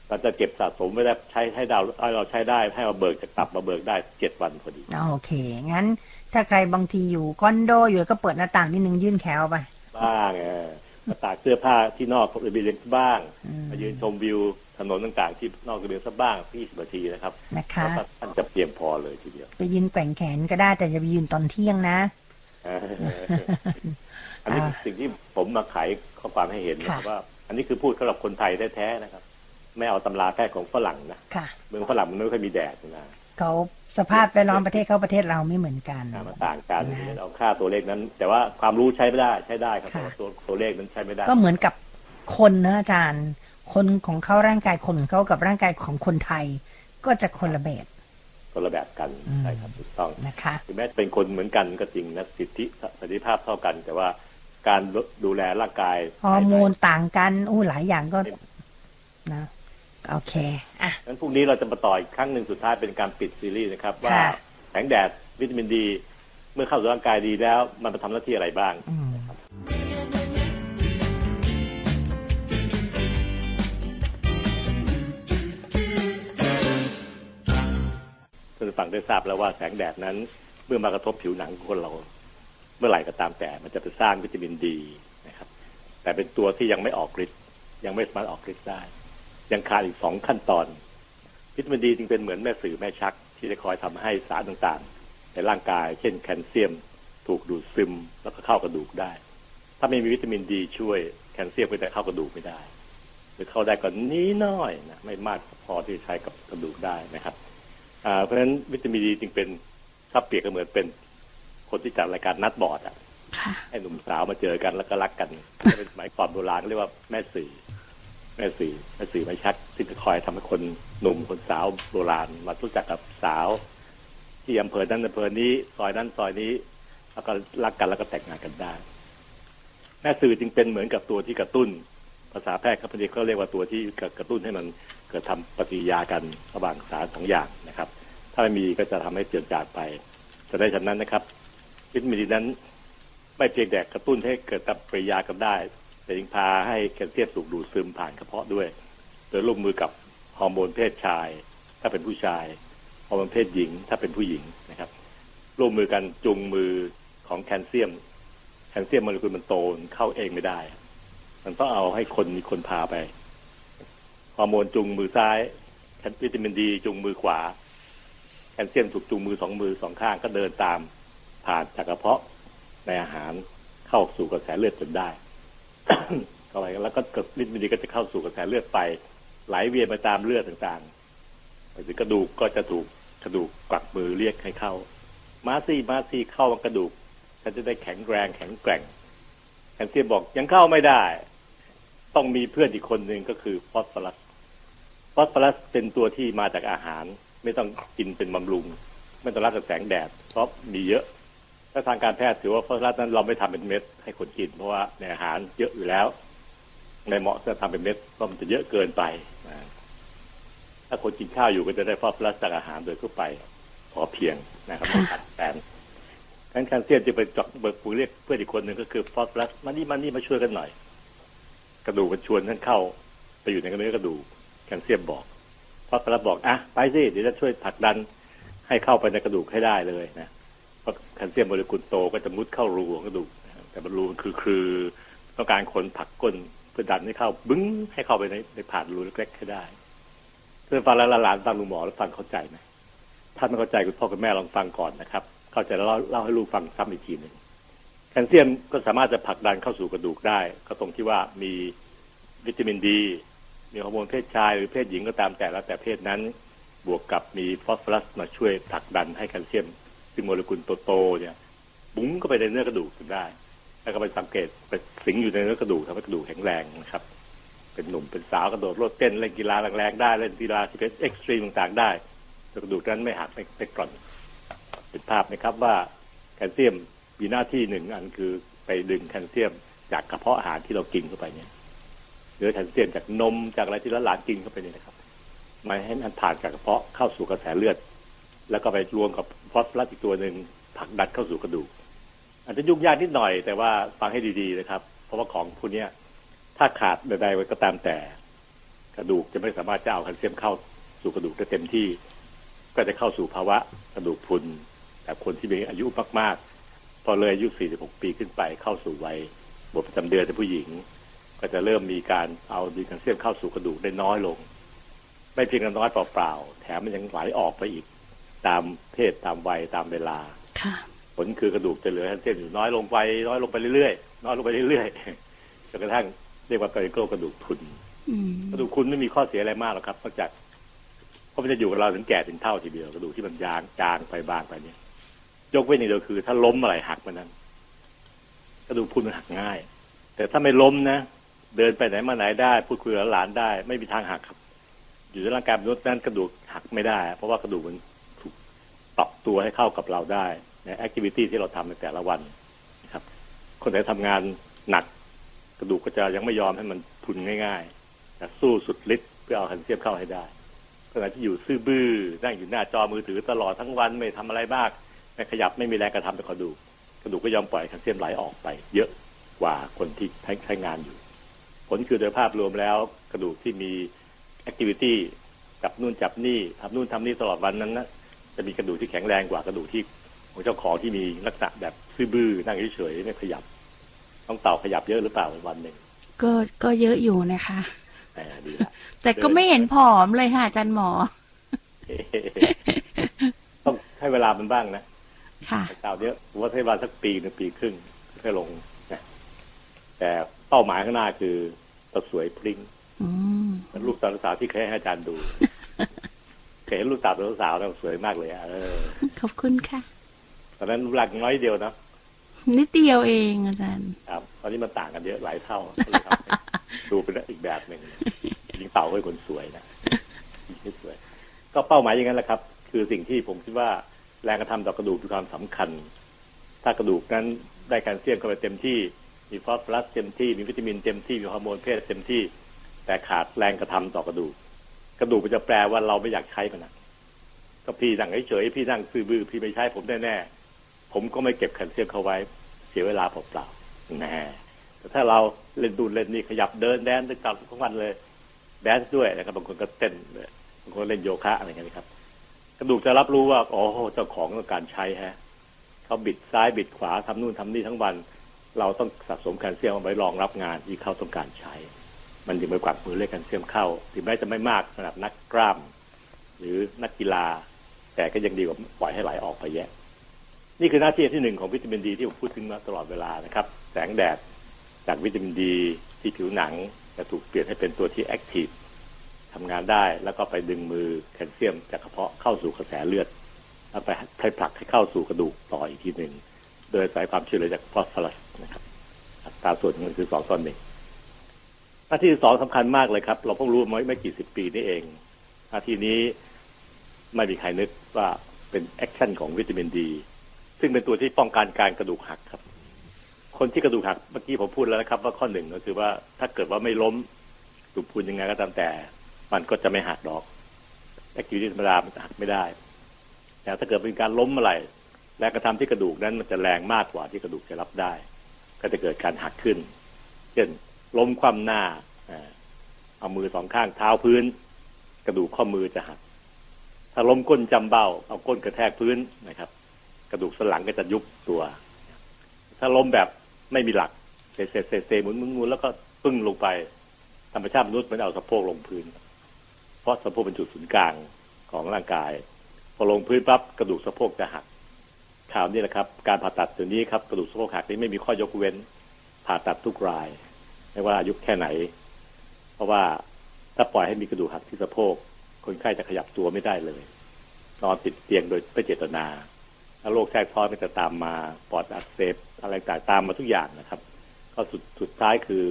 เราจะเก็บสะสมไว้ได้ใช้ให้ดาวให้เราใช้ได้ให้เราเบิกจะกลับมาเบิกได้เจ็ดวันพอดีโอเค งั้น ถ้าใครบางทีอยู่คอนโดอยู่ก็เปิดหน้าต่างนิดนึงยื่นแขวไปบ้างเออ มาตากเสื้อผ้าที่นอกระเบียงบ้างมายืนชมวิวถนนต่างๆ ที่นอกระเบียงสักบ้างที่สิบนาทีนะครับนะคะแล้วก็ท่านจะเพียงพอเลยทีเดียวไปยืนแกว่งแขนก็ได้แต่จะไปยืนตอนเที่ยงนะอันนี้อ่าสิ่งที่ผมมาไขข้อความให้เห็นนะครับค่ะว่า อันนี้คือพูดสำหรับคนไทยแท้ๆนะครับ ไม่เอาตำราแพทย์ของฝรั่งนะค่ะเมืองฝรั่งมันไม่ค่อยมีแดดนะ เขาสภาพแวดล้อมประเทศเขาประเทศเราไม่เหมือนกันอ่ามันต่างกันนะเอาค่าตัวเลขนั้น แต่ว่าความรู้ใช้ไม่ได้ใช้ได้ครับค่ะแต่ว่าตัวตัวเลขนั้นใช้ไม่ได้ ก็เหมือนกับคนนะอาจารย์ คนของเขาร่างกายคนของเขากับร่างกายของคนไทย ก็จะคนละแบบคนละแบบกันอืมใช่ครับถูกต้องนะคะถึงแม้จะเป็นคนเหมือนกันก็จริงนะสิทธิเสรีภาพเท่ากัน แต่ว่าการดูแลร่างกายฮอร์โมนต่างกันอู้หลายอย่างก็นะ โอเคอะงั้นพรุ่งนี้เราจะมาต่ออีกครั้งหนึ่งสุดท้ายเป็นการปิดซีรีส์นะครับ ว่าค่ะแสงแดดวิตามินดี เมื่อเข้าสู่ร่างกายดีแล้ว มันไปทำหน้าที่อะไรบ้างอืมท่านผู้ฟังได้ทราบแล้วว่าแสงแดดนั้น เมื่อมากระทบผิวหนังของคนเรา เมื่อไหร่ก็ตามแต่มันจะไปสร้างวิตามินดีนะครับ แต่เป็นตัวที่ยังไม่ออกฤทธิ์ยังไม่สามารถออกฤทธิ์ได้ ยังขาดอีกสองขั้นตอนวิตามินดีจึงเป็นเหมือนแม่สื่อแม่ชัก ที่จะคอยทำให้สารต่างๆ ในร่างกาย เช่นแคลเซียม ถูกดูดซึมแล้วก็เข้ากระดูกได้ ถ้าไม่มีวิตามินดีช่วยแคลเซียมก็จะเข้ากระดูกไม่ได้ หรือเข้าได้ก็นี้น้อยนะไม่มากพอที่จะใช้กับกระดูกได้นะครับอ่าเพราะฉะนั้นวิตามินดีจึงเป็นถ้าเปรียบก็เหมือนเป็นคนที่จัดรายการนัดบอร์ดอะค่ะให้หนุ่มสาวมาเจอกันแล้วก็รักกันเป็นสมัยก่อนโบราณเรียกว่าแม่สื่อ แม่สื่อแม่สื่อไม่ชักที่จะคอยทำให้คนหนุ่มคนสาวโบราณมารู้จักกับสาว ที่อำเภอนั้นอำเภอนี้ ซอยนั้นซอยนี้ แล้วก็รักกันแล้วก็แต่งงานกันได้ แม่สื่อจึงเป็นเหมือนกับตัวที่กระตุ้น ภาษาแพทย์ครับพอดีเขาเรียกว่าตัวที่กระตุ้นให้มันเกิดทำปฏิยากันระหว่างสารสองอย่างนะครับ ถ้าไม่มีก็จะทำให้เจือนจางไป จะได้ฉะนั้นนะครับวิตามินนั้น ไม่เพียงแต่กระตุ้นให้เกิดปฏิยากันได้ แต่ยังพาให้แคลเซียมถูกดูดซึมผ่านกระเพาะด้วย โดยร่วมมือกับฮอร์โมนเพศชาย ถ้าเป็นผู้ชายฮอร์โมนเพศหญิง ถ้าเป็นผู้หญิงนะครับ ร่วมมือกันจูงมือของแคลเซียม แคลเซียมโมเลกุลมันโตนเข้าเองไม่ได้ มันต้องเอาให้คนมีคนพาไปฮอร์โมนจูงมือซ้ายแคลวิตามินดีจูงมือขวา แคลเซียมถูกจูงมือสองมือสองข้างก็เดินตามผ่านจากกระเพาะในอาหารเข้าสู่กระแสเลือดจนได้ เข้าไปแล้วก็วิตามินดีก็จะเข้าสู่กระแสเลือดไป ไหลเวียนไปตามเลือดต่างๆไปถึงกระดูกก็จะถูกกระดูกกวักมือเรียกให้เข้า มาซี่มาซี่เข้ามากระดูกฉันจะได้แข็งแรงแข็งแกร่งแคลเซียบอกยังเข้าไม่ได้ ต้องมีเพื่อนอีกคนหนึ่งก็คือฟอสฟอรัสฟอสฟอรัสเป็นตัวที่มาจากอาหาร ไม่ต้องกินเป็นบำรุง ไม่ต้องรับกับแสงแดดเพราะมีเยอะ ถ้าทางการแพทย์ถือว่าฟอสฟอรัสนั้นเราไม่ทำเป็นเม็ดให้คนกิน เพราะว่าในอาหารเยอะอยู่แล้วไม่เหมาะจะทำเป็นเม็ดเพราะมันจะเยอะเกินไปถ้าคนกินข้าวอยู่ก็จะได้ฟอสฟอรัสจากอาหารโดยทั่วไปพอเพียงนะครับไม่ขาดแคลนงั้นแคลเซียมจะไปจาะเบิกปูเรียกเพื่อนอีกคนหนึ่งก็คือฟอสฟอรัสมานี่มานี่มาช่วยกันหน่อย กระดูกมันชวนท่านเข้า ไปอยู่ในเนื้อกระดูกแคลเซียมบอกฟอสฟอรัสบอกอะไปสิเดี๋ยวจะช่วยผลักดันให้เข้าไปในกระดูกให้ได้เลยนะ เพราะแคลเซียมโมเลกุลโตก็จะมุดเข้ารูของกระดูกแต่มันรูมันคือคือต้องการคนผลักก้นเพื่อดันให้เข้าบึ้งให้เข้าไปในในผ่านรูเล็กๆให้ได้เพื่อนฟังแล้วหลานฟังลุงหมอแล้วฟังเข้าใจไหมถ้าไม่เข้าใจคุณพ่อคุณแม่ลองฟังก่อนนะครับ เข้าใจแล้วเล่าเล่าให้ลูกฟังซ้ำอีกทีหนึ่งแคลเซียมก็สามารถจะผลักดันเข้าสู่กระดูกได้ ก็ตรงที่ว่ามีวิตามินดีมีฮอร์โมนเพศชายหรือเพศหญิงก็ตามแต่แล้วแต่เพศนั้น บวกกับมีฟอสฟอรัสมาช่วยผลักดันให้แคลเซียม ซึ่งโมเลกุลโตๆเนี่ย บุ้งก็ไปในเนื้อกระดูกจนได้ แล้วก็ไปสังเกตไปสิงอยู่ในเนื้อกระดูกทำให้กระดูกแข็งแรงนะครับ เป็นหนุ่มเป็นสาวกระโดดโลดเต้นเล่นกีฬาแรงๆได้เล่นกีฬาที่เป็น extreme ต่างๆได้กระดูกนั้นไม่หักไม่ไม่กร่อนเห็นภาพไหมครับว่าแคลเซียมมีหน้าที่หนึ่งอันคือไปดึงแคลเซียมจากกระเพาะอาหารที่เรากินเข้าไปเนี่ยหรือแคลเซียมจากนมจากอะไรที่เราหลานกินเข้าไปเนี่ยนะครับมาให้มันผ่านจากกระเพาะเข้าสู่กระแสเลือด แล้วก็ไปรวมกับฟอสฟอรัสอีกตัวหนึ่งผลักดันเข้าสู่กระดูก อาจจะยุ่งยากนิดหน่อยแต่ว่าฟังให้ดีๆนะครับ เพราะว่าของพวกนี้ถ้าขาดใดๆไว้ก็ตามแต่ กระดูกจะไม่สามารถจะเอาแคลเซียมเข้าสู่กระดูกได้เต็มที่ ก็จะเข้าสู่ภาวะกระดูกพุนแต่คนที่มีอายุมากๆ พอเลยอายุ 46 ปีขึ้นไปเข้าสู่วัยบทประจำเดือนเป็นผู้หญิง ก็จะเริ่มมีการเอาดีแคลเซียมเข้าสู่กระดูกได้น้อยลง ไม่เพียงน้อยเปล่าๆแถมมันยังไหลออกไปอีก ตามเพศตามวัยตามเวลาค่ะผลคือกระดูกจะเหลือแคลเซียมอยู่น้อยลงไป น้อยลงไปเรื่อยๆน้อยลงไปเรื่อยๆจนกระทั่งเรียกว่าเป็นโรคกระดูกพรุนอืมกระดูกพรุนไม่มีข้อเสียอะไรมากหรอกครับนอกจากเพราะมันจะอยู่กับเราถึงแก่ถึงเท่าทีเดียวกระดูกที่มันยางจางไปบางไปเนี่ยยกเว้นอย่างเดียวคือ ถ้าล้มอะไรหักมันนั้นกระดูกพรุนมันหักง่าย แต่ถ้าไม่ล้มนะเดินไปไหนมาไหนได้ พูดคุยกับหลานได้ ไม่มีทางหักครับ อยู่ในร่างกายมนุษย์นั้นกระดูกหักไม่ได้ เพราะว่ากระดูกมันถูก ปรับตัวให้เข้ากับเราได้ในแอคทิวิตี้ที่เราทำในแต่ละวันนะครับ คนไหนทำงานหนัก กระดูกก็จะยังไม่ยอมให้มันพุนง่ายๆจะสู้สุดฤทธิ์เพื่อเอาแคลเซียมเข้าให้ได้ขณะที่อยู่ซื่อบื้อนั่งอยู่หน้าจอมือถือตลอดทั้งวันไม่ทำอะไรมากไม่ขยับไม่มีแรงกระทำต่อกระดูกกระดูกก็ยอมปล่อยแคลเซียมไหลออกไป เยอะกว่าคนที่ใช้ใช้งานอยู่ ผลคือโดยภาพรวมแล้วกระดูกที่มีแอคทิวิตี้จับนู่นจับนี่ทำนู่นทำนี่ตลอดวันนั้นนะ จะมีกระดูกที่แข็งแรงกว่ากระดูกที่ของเจ้าของที่มีลักษณะแบบซื่อบื้อนั่งเฉยๆไม่ขยับ ต้องเต่าขยับเยอะหรือเปล่าวันหนึ่งก็ก็เยอะอยู่นะคะอ่าดีละแต่ก็ไม่เห็นผอมเลยค่ะอาจารย์หมอ ต้องให้เวลามันบ้างนะค่ะเต่าเนี้ยผมว่าใช้เวลาสักปีหนึ่งปีครึ่งค่อยลงนะแต่เป้าหมายข้างหน้าคือต้องสวยพริ้งอืมเหมือนลูกสาวสาวที่เคยให้อาจารย์ดู เคยเห็นลูกสาวสาวแล้วสวยมากเลยอะเออขอบคุณค่ะตอนนั้นรูปร่างน้อยเดียวนะนิดเดียวเองอาจารย์ครับตอนนี้มันต่างกันเยอะหลายเท่าก็เลยทำให้ดูเป็นอีกแบบหนึ่งยิงเต่าก็เป็นคนสวยนะไม่สวย ก็เป้าหมายอย่างนั้นแหละครับ คือสิ่งที่ผมคิดว่าแรงกระทำต่อกระดูกมีความสำคัญ ถ้ากระดูกนั้นได้แคลเซียมเข้าไปเต็มที่มีฟอสฟอรัสเต็มที่มีวิตามินเต็มที่มีฮอร์โมนเพศเต็มที่ แต่ขาดแรงกระทำต่อกระดูก กระดูกมันจะแปลว่าเราไม่อยากใช้มันนะก็พี่นั่งเฉยๆพี่นั่งซื้อบื้อพี่ไม่ใช้ผมแน่ๆผมก็ไม่เก็บแคลเซียมเข้าไว้ เสียเวลาเปล่าๆน่แต่ถ้าเราเล่นดูเล่นนี่ขยับเดินแดนตึกตับทั้งวันเลย แดนซ์ด้วยนะครับบางคนก็เต้นบางคนเล่นโยคะอะไรเงี้ยนะครับกระดูกจะรับรู้ว่าอ๋อเจ้าของต้องการใช้ฮะเขาบิดซ้ายบิดขวาทำนู่นทำนี่ทั้งวัน เราต้องสะสมแคลเซียมเอาไว้รองรับงานที่เขาต้องการใช้ มันจึงไปกวักมือเรียกแคลเซียมเข้า ถึงแม้จะไม่มากสำหรับนักกล้าม หรือนักกีฬา แต่ก็ยังดีกว่าปล่อยให้ไหลออกไปแยะ นี่คือหน้าที่ที่หนึ่งของวิตามินดีที่ผมพูดถึงมาตลอดเวลานะครับ แสงแดดจากวิตามินดีที่ผิวหนังจะถูกเปลี่ยนให้เป็นตัวที่แอคทีฟทำงานได้แล้วก็ไปดึงมือแคลเซียมจากกระเพาะเข้าสู่กระแสเลือดแล้วไปไปผลักให้เข้าสู่กระดูกต่ออีกทีหนึ่งโดยอาศัยความช่วยเหลือจากฟอสฟอรัสนะครับอัตราส่วนเงินคือสองต่อหนึ่ง หน้าที่ที่สองสำคัญมากเลยครับ เราเพิ่งรู้มาไม่กี่สิบปีนี่เอง หน้าที่นี้ไม่มีใครนึกว่าเป็น action ของวิตามินดี ซึ่งเป็นตัวที่ป้องกันการกระดูกหักครับ คนที่กระดูกหักเมื่อกี้ผมพูดแล้วนะครับ ว่าข้อหนึ่งก็คือว่าถ้าเกิดว่าไม่ล้มถูกพูนยังไงก็ตามแต่ มันก็จะไม่หักดอกแอคทิวิตี้ธรรมดามันจะหักไม่ได้ แต่ถ้าเกิดเป็นการล้มเมื่อไหร่แรงกระทำที่กระดูกนั้นมันจะแรงมากกว่าที่กระดูกจะรับได้ ก็จะเกิดการหักขึ้น เช่น ล้มคว่ำหน้าเอามือสองข้างเท้าพื้น กระดูกข้อมือจะหัก ถ้าล้มก้นจำเบ้า เอาก้นกระแทกพื้นนะครับ กระดูกสันหลังก็จะยุบตัว ถ้าล้มแบบไม่มีหลักเซเซเซเซหมุนหมุนหมุนแล้วก็ปึ้งลงไป ธรรมชาติมนุษย์มันเอาสะโพกลงพื้น เพราะสะโพกเป็นจุดศูนย์กลางของร่างกาย พอลงพื้นปั๊บกระดูกสะโพกจะหักข่าวนี้แหละครับ การผ่าตัดตัวนี้ครับกระดูกสะโพกหักนี้ไม่มีข้อยกเว้น ผ่าตัดทุกราย ไม่ว่าอายุแค่ไหน เพราะว่าถ้าปล่อยให้มีกระดูกหักที่สะโพก คนไข้จะขยับตัวไม่ได้เลย นอนติดเตียงโดยไม่เจตนาแล้วโรคแทรกซ้อนมันจะตามมาปอดอักเสบอะไรต่างตามมาทุกอย่างนะครับ ก็สุดสุดท้ายคือ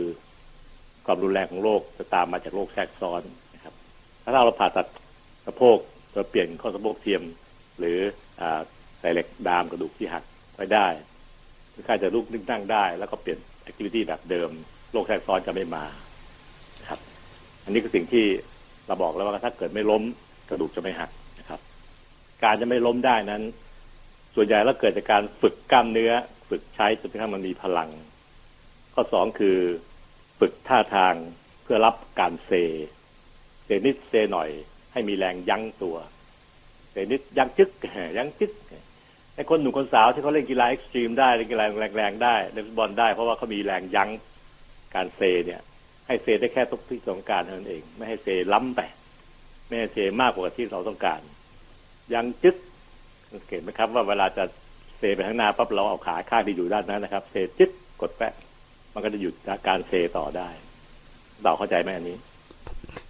ความรุนแรงของโรคจะตามมาจากโรคแทรกซ้อนนะครับ ถ้าเราผ่าตัดสะโพกเราเปลี่ยนข้อสะโพกเทียม หรืออใส่เหล็กดามกระดูกที่หักไว้ได้คนไข้จะลุกนึกนั่งได้ แล้วก็เปลี่ยนแอคทิวิตี้แบบเดิม โรคแทรกซ้อนจะไม่มาครับ อันนี้คือสิ่งที่เราบอกแล้วว่าถ้าเกิดไม่ล้มกระดูกจะไม่หักนะครับ การจะไม่ล้มได้นั้น ส่วนใหญ่แล้วเกิดจากการฝึกกล้ามเนื้อ ฝึกใช้จนกระทั่งมันมีพลัง ข้อสองคือฝึกท่าทางเพื่อรับการเซเซนิดเซหน่อย ให้มีแรงยั้งตัวเซนิดยั้งจึกยั้งจึกไอ้คนหนุ่มคนสาวที่เขาเล่นกีฬาเอ็กซ์ตรีมได้เล่นกีฬาแรงๆได้เล่นฟุตบอลได้เพราะว่าเขามีแรงยั้ง การเซเนี่ย ให้เซได้แค่ทุกที่ต้องการเท่านั้นเอง ไม่ให้เซล้ำไป ไม่ให้เซมากกว่าที่เราต้องการ ยังจึ๊กสังเกตไหมครับ ว่าเวลาจะเซไปข้างหน้าปั๊บเราเอาขาข้างที่อยู่ด้านนั้นนะครับ เซจึ๊กกดแปะมันก็จะหยุดการเซต่อได้เราเข้าใจไหมอันนี้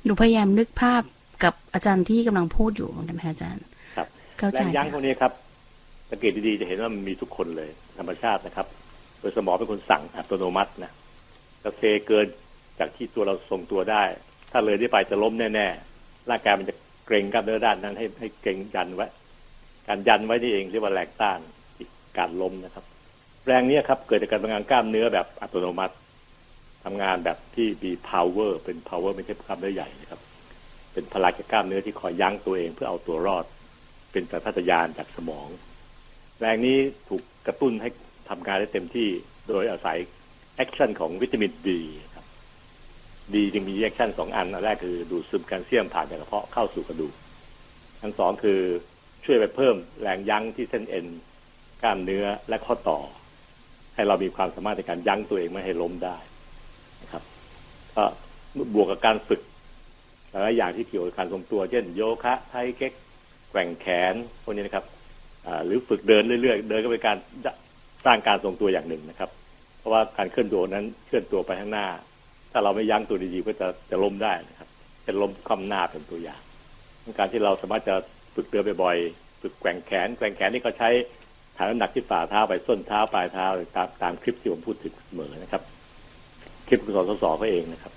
หนูพยายามนึกภาพกับอาจารย์ที่กำลังพูดอยู่เหมือนกันค่ะอาจารย์ ครับเข้าใจแรงยั้งพวค่ะกนี้ครับสังเกตดีๆจะเห็นว่ามันมีทุกคนเลยธรรมชาตินะครับ โดยสมองเป็นคนสั่งอัตโนมัตินะ จะเซเกินจากที่ตัวเราทรงตัวได้ ถ้าเลยได้ไปจะล้มแน่ๆร่างกายมันจะเกรงกล้ามเนื้อด้านนั้นให้ให้เกรงยันไว้ การยันไว้นี่เองเรียกว่าแรงต้านการล้มนะครับ แรงนี้ครับเกิดจากการทำงานกล้ามเนื้อแบบอัตโนมัติทำงานแบบที่มี power เป็น power ไม่ใช่กล้ามเนื้อใหญ่นะครับ เป็นพลังจากกล้ามเนื้อที่คอยยั้งตัวเองเพื่อเอาตัวรอด เป็นสัญชาตญาณจากสมอง แรงนี้ถูกกระตุ้นให้ทำงานได้เต็มที่โดยอาศัย action ของวิตามินดีครับดีจึงมี action สองอันอันแรกคือดูดซึมแคลเซียมผ่านจากกระเพาะเข้าสู่กระดูกอันสองคือช่วยไปเพิ่มแรงยั้งที่เส้นเอ็นกล้ามเนื้อและข้อต่อ ให้เรามีความสามารถในการยั้งตัวเองไม่ให้ล้มได้นะครับก็บวกกับการฝึกหลายอย่างที่เกี่ยวกับการทรงตัว เช่นโยคะไทเก๊กแกว่งแขนพวกนี้นะครับหรือฝึกเดินเรื่อยๆ เดินก็เป็นการสร้างการทรงตัวอย่างหนึ่งนะครับ ราะว่าการเคลื่อนตัวนั้นเคลื่อนตัวไปข้างหน้า ถ้าเราไม่ยั้งตัวดีๆก็จะจะล้มได้นะครับจะล้มคว่ำหน้าเป็นตัวอย่างการที่เราสามารถจะฝึกเดินบ่อยๆฝึกแกว่งแขนแกว่งแขนนี่ก็ใช้ฐานน้ำหนักที่ฝ่าเท้าไปส้นเท้าปลายเท้าตามตามคลิปที่ผมพูดถึงเสมอนะครับ คลิปของสสสเขาเองนะครับ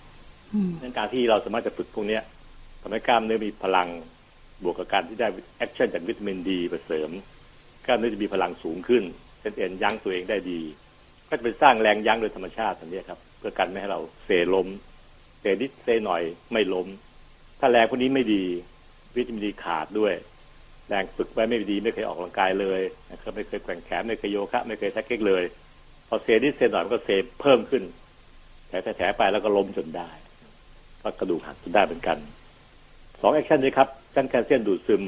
อืมนั่นการที่เราสามารถจะฝึกพวกเนี้ยทำให้กล้ามเนื้อมีพลังบวกกับการที่ได้ action จากวิตามินดีไปเสริมกล้ามเนื้อจะมีพลังสูงขึ้นเส้นเอ็นยั้งตัวเองได้ดี ก็จะเป็นสร้างแรงยั้งโดยธรรมชาติตรงนี้ครับ เพื่อกันไม่ให้เราเซล้มเซนิดเซหน่อยไม่ล้ม ถ้าแรงพวกนี้ไม่ดี วิตามินดีขาดด้วย แรงฝึกไว้ไม่ดีไม่เคยออกกำลังกายเลยนะครับไม่เคยแกว่งแขนไม่เคยโยคะไม่เคยแท็กเก็กเลย พอเซนิดเซหน่อยมันก็เซเพิ่มขึ้นแถแถไปแล้วก็ล้มจนได้ ก็กระดูกหักจนได้เหมือนกันสอง action นี้ครับชั้นแคลเซียมดูดซึม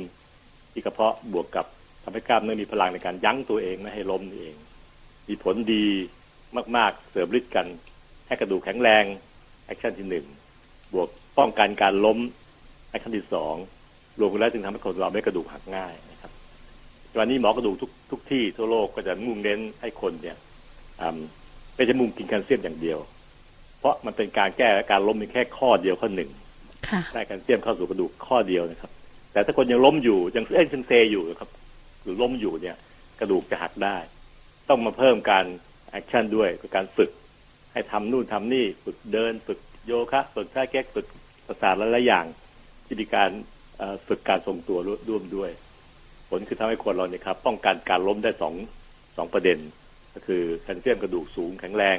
ที่กระเพาะบวกกับทำให้กล้ามเนื้อมีพลังในการยั้งตัวเองไม่ให้ล้มนี่เอง มีผลดีมาก ๆ เสริมฤทธิ์กัน ให้กระดูกแข็งแรง action ที่หนึ่งบวกป้องกันการล้ม action ที่สองรวมกันแล้วจึงทำให้คนเราไม่กระดูกหักง่ายนะครับวันนี้หมอกระดูกทุกทุกที่ทั่วโลกก็จะมุ่งเน้นให้คนเนี่ยอืมไม่ใช่มุ่งกินแคลเซียมอย่างเดียว เพราะมันเป็นการแก้การล้มเพียงแค่ข้อเดียวข้อหนึ่งค่ะได้แคลเซียมเข้าสู่กระดูกข้อเดียวนะครับ แต่ถ้าคนยังล้มอยู่ยังเอ้ยยังเซอยู่นะครับหรือล้มอยู่เนี่ย กระดูกจะหักได้ ต้องมาเพิ่มการ action ด้วยคือการฝึก ให้ทำนู่นทำนี่ฝึกเดินฝึกโยคะฝึกไทเก๊กฝึกประสาทหลายๆอย่างที่มีการเอ่อฝึกการทรงตัวร่วมด้วย ผลคือทำให้คนเราเนี่ยครับ ป้องกันการล้มได้สองสองประเด็น ก็คือแคลเซียมกระดูกสูงแข็งแรง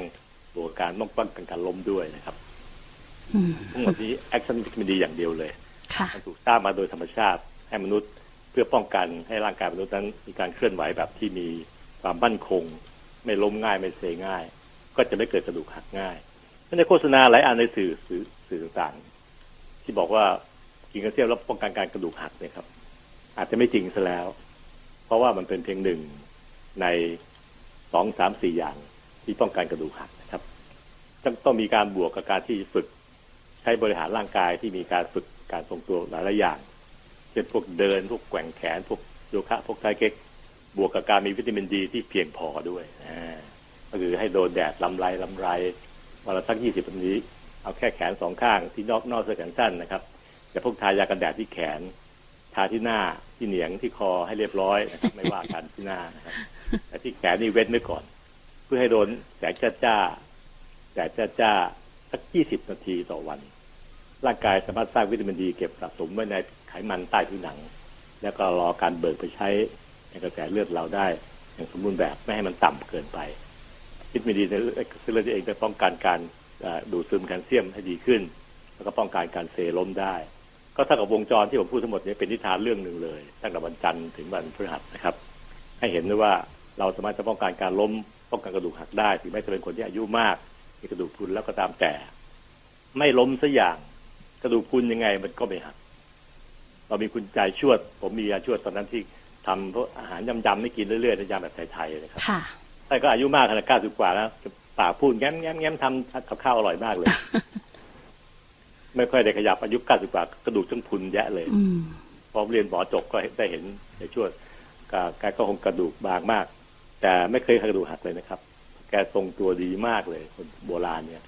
บวกกับการป้องกันการล้มด้วยนะครับอืมทั้งหมดนี้แอคชั่นวิตามินดีอย่างเดียวเลยค่ะมันถูกสร้างมาโดยธรรมชาติให้มนุษย์เพื่อป้องกันให้ร่างกายมนุษย์นั้นมีการเคลื่อนไหวแบบที่มี ความมั่นคง ไม่ล้มง่ายไม่เซง่าย ก็จะไม่เกิดกระดูกหักง่ายในโฆษณาหลายอันในสื่อสื่อสื่อต่างๆ ที่บอกว่ากินแคลเซียมแล้วป้องกันการกระดูกหักเนี่ยครับ อาจจะไม่จริงซะแล้ว เพราะว่ามันเป็นเพียงหนึ่งในสองสามสี่อย่างที่ป้องกันกระดูกหักนะครับต้องต้องมีการบวกกับการที่ฝึกใช้บริหารร่างกายที่มีการฝึกการทรงตัวหลายๆอย่าง เช่นพวกเดินพวกแกว่งแขนพวกโยคะพวกไทเก๊ก บวกกับการมีวิตามินดีที่เพียงพอด้วยก็คือให้โดนแดดลำไรลำไรวันละสักยี่สิบนาทีเอาแค่แขนสองข้างที่นอกนอกเสื้อแขนสั้นนะครับอย่าพวกทายากันแดดที่แขน ทาที่หน้าที่เหนียงที่คอให้เรียบร้อยนะครับไม่ว่ากันที่หน้านะครับแต่ที่แขนนี่เว้นไว้ก่อน เพื่อให้โดนแสงจ้าจ้าแดดจ้าจ้าสักยี่สิบนาทีต่อวัน ร่างกายสามารถสร้างวิตามินดีเก็บสะสมไว้ในไขมันใต้ผิวหนัง แล้วก็รอการเบิกไปใช้ ในกระแสเลือดเราได้อย่างสมบูรณ์แบบไม่ให้มันต่ำเกินไปวิตามินดีในเส้นเลือดเองจะป้องกันการดูดซึมแคลเซียมให้ดีขึ้น แล้วก็ป้องกันการเซล้มได้ ก็เท่ากับวงจรที่ผมพูดทั้งหมดนี้เป็นนิทานเรื่องหนึ่งเลยตั้งแต่วันจันทร์ถึงวันพฤหัสนะครับ ให้เห็นด้วยว่าเราสามารถจะป้องกันการล้มป้องกันกระดูกหักได้ถึงแม้จะเป็นคนที่อายุมากมีกระดูกพุนแล้วก็ตามแต่ ไม่ล้มสัอย่างกระดูกพุนยังไงมันก็ไม่หัก เรามีคุณใจชวด ผมมียาชวดตอนนั้นที่ ทำพวกอาหารยำๆไม่กินเรื่อยๆในยามแบบไทยๆนะครับค่ะแต่ก็อายุมากขนาดเก้าสิบกว่าแล้วปากพูดแง้มแง้มแง้มทำกับข้าวอร่อยมากเลย ไม่ค่อยได้ขยับอายุเก้าสิบกว่ากระดูกทั้งพุนแยะเลยอืมพอเรียนหมอจบก็ได้เห็นในช่วงแกก็คงกระดูกบางมาก แต่ไม่เคยกระดูกหักเลยนะครับ แกทรงตัวดีมากเลยคนโบราณเนี่ย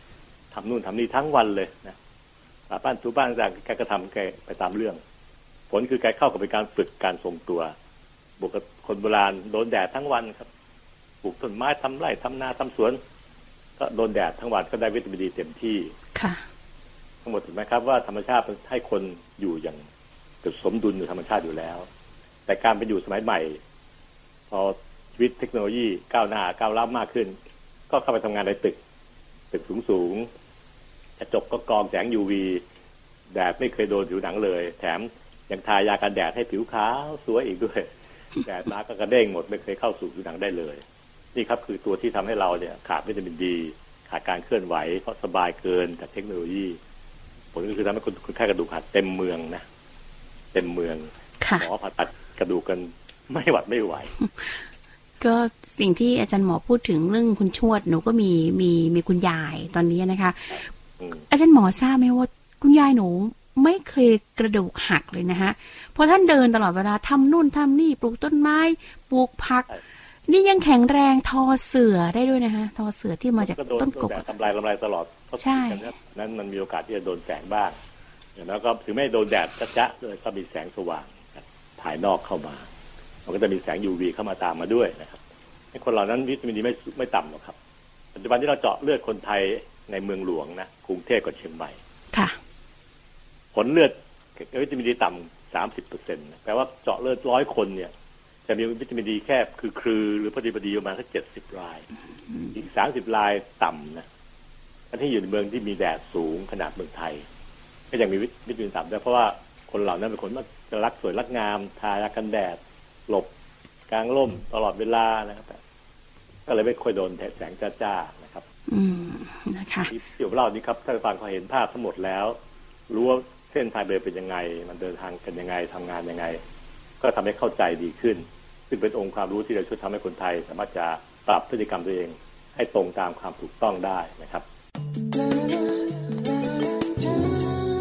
ทำนู่นทำนี่ทั้งวันเลยนะป่าบ้านทูบ้านต่างแกก็ทำแกไปตามเรื่อง ผลคือแกเข้ากับเป็นการฝึกการทรงตัวบ วกกับคนโบราณโดนแดดทั้งวันครับปลูกต้นไม้ทำไร่ทำนาทำสวน ก็โดนแดดทั้งวันก็ได้วิตามินดีเต็มที่ค่ะ ทั้งหมดถูกไหมครับว่าธรรมชาติมันให้คนอยู่อย่างสมดุลอยู่ธรรมชาติอยู่แล้ว แต่การเป็นอยู่สมัยใหม่ พอชีวิตเทคโนโลยีก้าวหน้าก้าวล้ำมากขึ้น ก็เข้าไปทำงานในตึก ตึกสูงสูงๆกระจกก็กรองแสง UV แดดไม่เคยโดนผิวหนังเลย แถมยังทายากันแดดให้ผิวขาวสวยอีกด้วย แดดมาก็กระเด้งหมดไม่เคยเข้าสู่ผิวหนังได้เลย นี่ครับคือตัวที่ทำให้เราเนี่ยขาดวิตามินดี ขาดการเคลื่อนไหว เพราะสบายเกินจากเทคโนโลยี ผลก็คือทำให้คนคนไข้กระดูกหักเต็มเมืองนะเต็มเมืองค่ะหมอผ่าตัดกระดูกกันไม่หวัดไม่ไหวก็สิ่งที่อาจารย์หมอพูดถึงเรื่องคุณชวดหนูก็มีมีมีคุณยายตอนนี้นะคะอืมอาจารย์หมอทราบไหมว่าคุณยายหนู ไม่เคยกระดูกหักเลยนะคะเพราะท่านเดินตลอดเวลาทำนู่นทำนี่ปลูกต้นไม้ปลูกผัก นี่ยังแข็งแรงทอเสือได้ด้วยนะคะทอเสือที่มาจากก็โดนต้นโดกนกแดดอะทำลายทำลายตลอดเพราะใช่ฉะนั้นนั้นมันมีโอกาสที่จะโดนแสงบ้างแล้วก็ถึงไม่โดนแดดจะๆเลยก็มีแสงสว่างภายนอกเข้ามามันก็จะมีแสง UV เข้ามาตามมาด้วยนะครับให้คนเหล่านั้นวิตามินดีไม่ไม่ต่ำหรอกครับ ปัจจุบันที่เราเจาะเลือดคนไทยในเมืองหลวงนะกรุงเทพกับเชียงใหม่ค่ะ ผลเลือดวิตามินดีต่ำสามสิบเปอร์เซ็นต์แปลว่าเจาะเลือดร้อยคนเนี่ย จะมีวิตามินดีแค่คือครือหรือพอดีพอดีประมาณแค่เจ็ดสิบราย อีกสามสิบรายต่ำนะอันที่อยู่ในเมืองที่มีแดดสูงขนาดเมืองไทย ก็ยังมีวิตามินต่ำด้วยเพราะว่าคนเหล่านั้นเป็นคนที่จะรักสวยรักงาม ทายากันแดด หลบกลางร่มตลอดเวลานะครับก็เลยไม่ค่อยโดนแสงจ้าๆนะครับ อืมนะคะที่ที่ผมเล่านี้ครับท่านผู้ฟังเขาเห็นภาพทั้งหมดแล้ว รู้ว่า เส้นทางเดินเป็นยังไง มันเดินทางกันยังไงทำงานยังไง ก็ทำให้เข้าใจดีขึ้น ซึ่งเป็นองค์ความรู้ที่จะช่วยทำให้คนไทย สามารถจะปรับพฤติกรรมตัวเอง ให้ตรงตามความถูกต้องได้นะครับ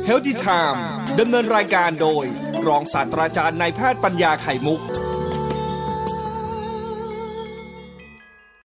เฮลติไทม์ดำเนินรายการโดย รองศาสตราจารย์นายแพทย์ปัญญาไข่มุก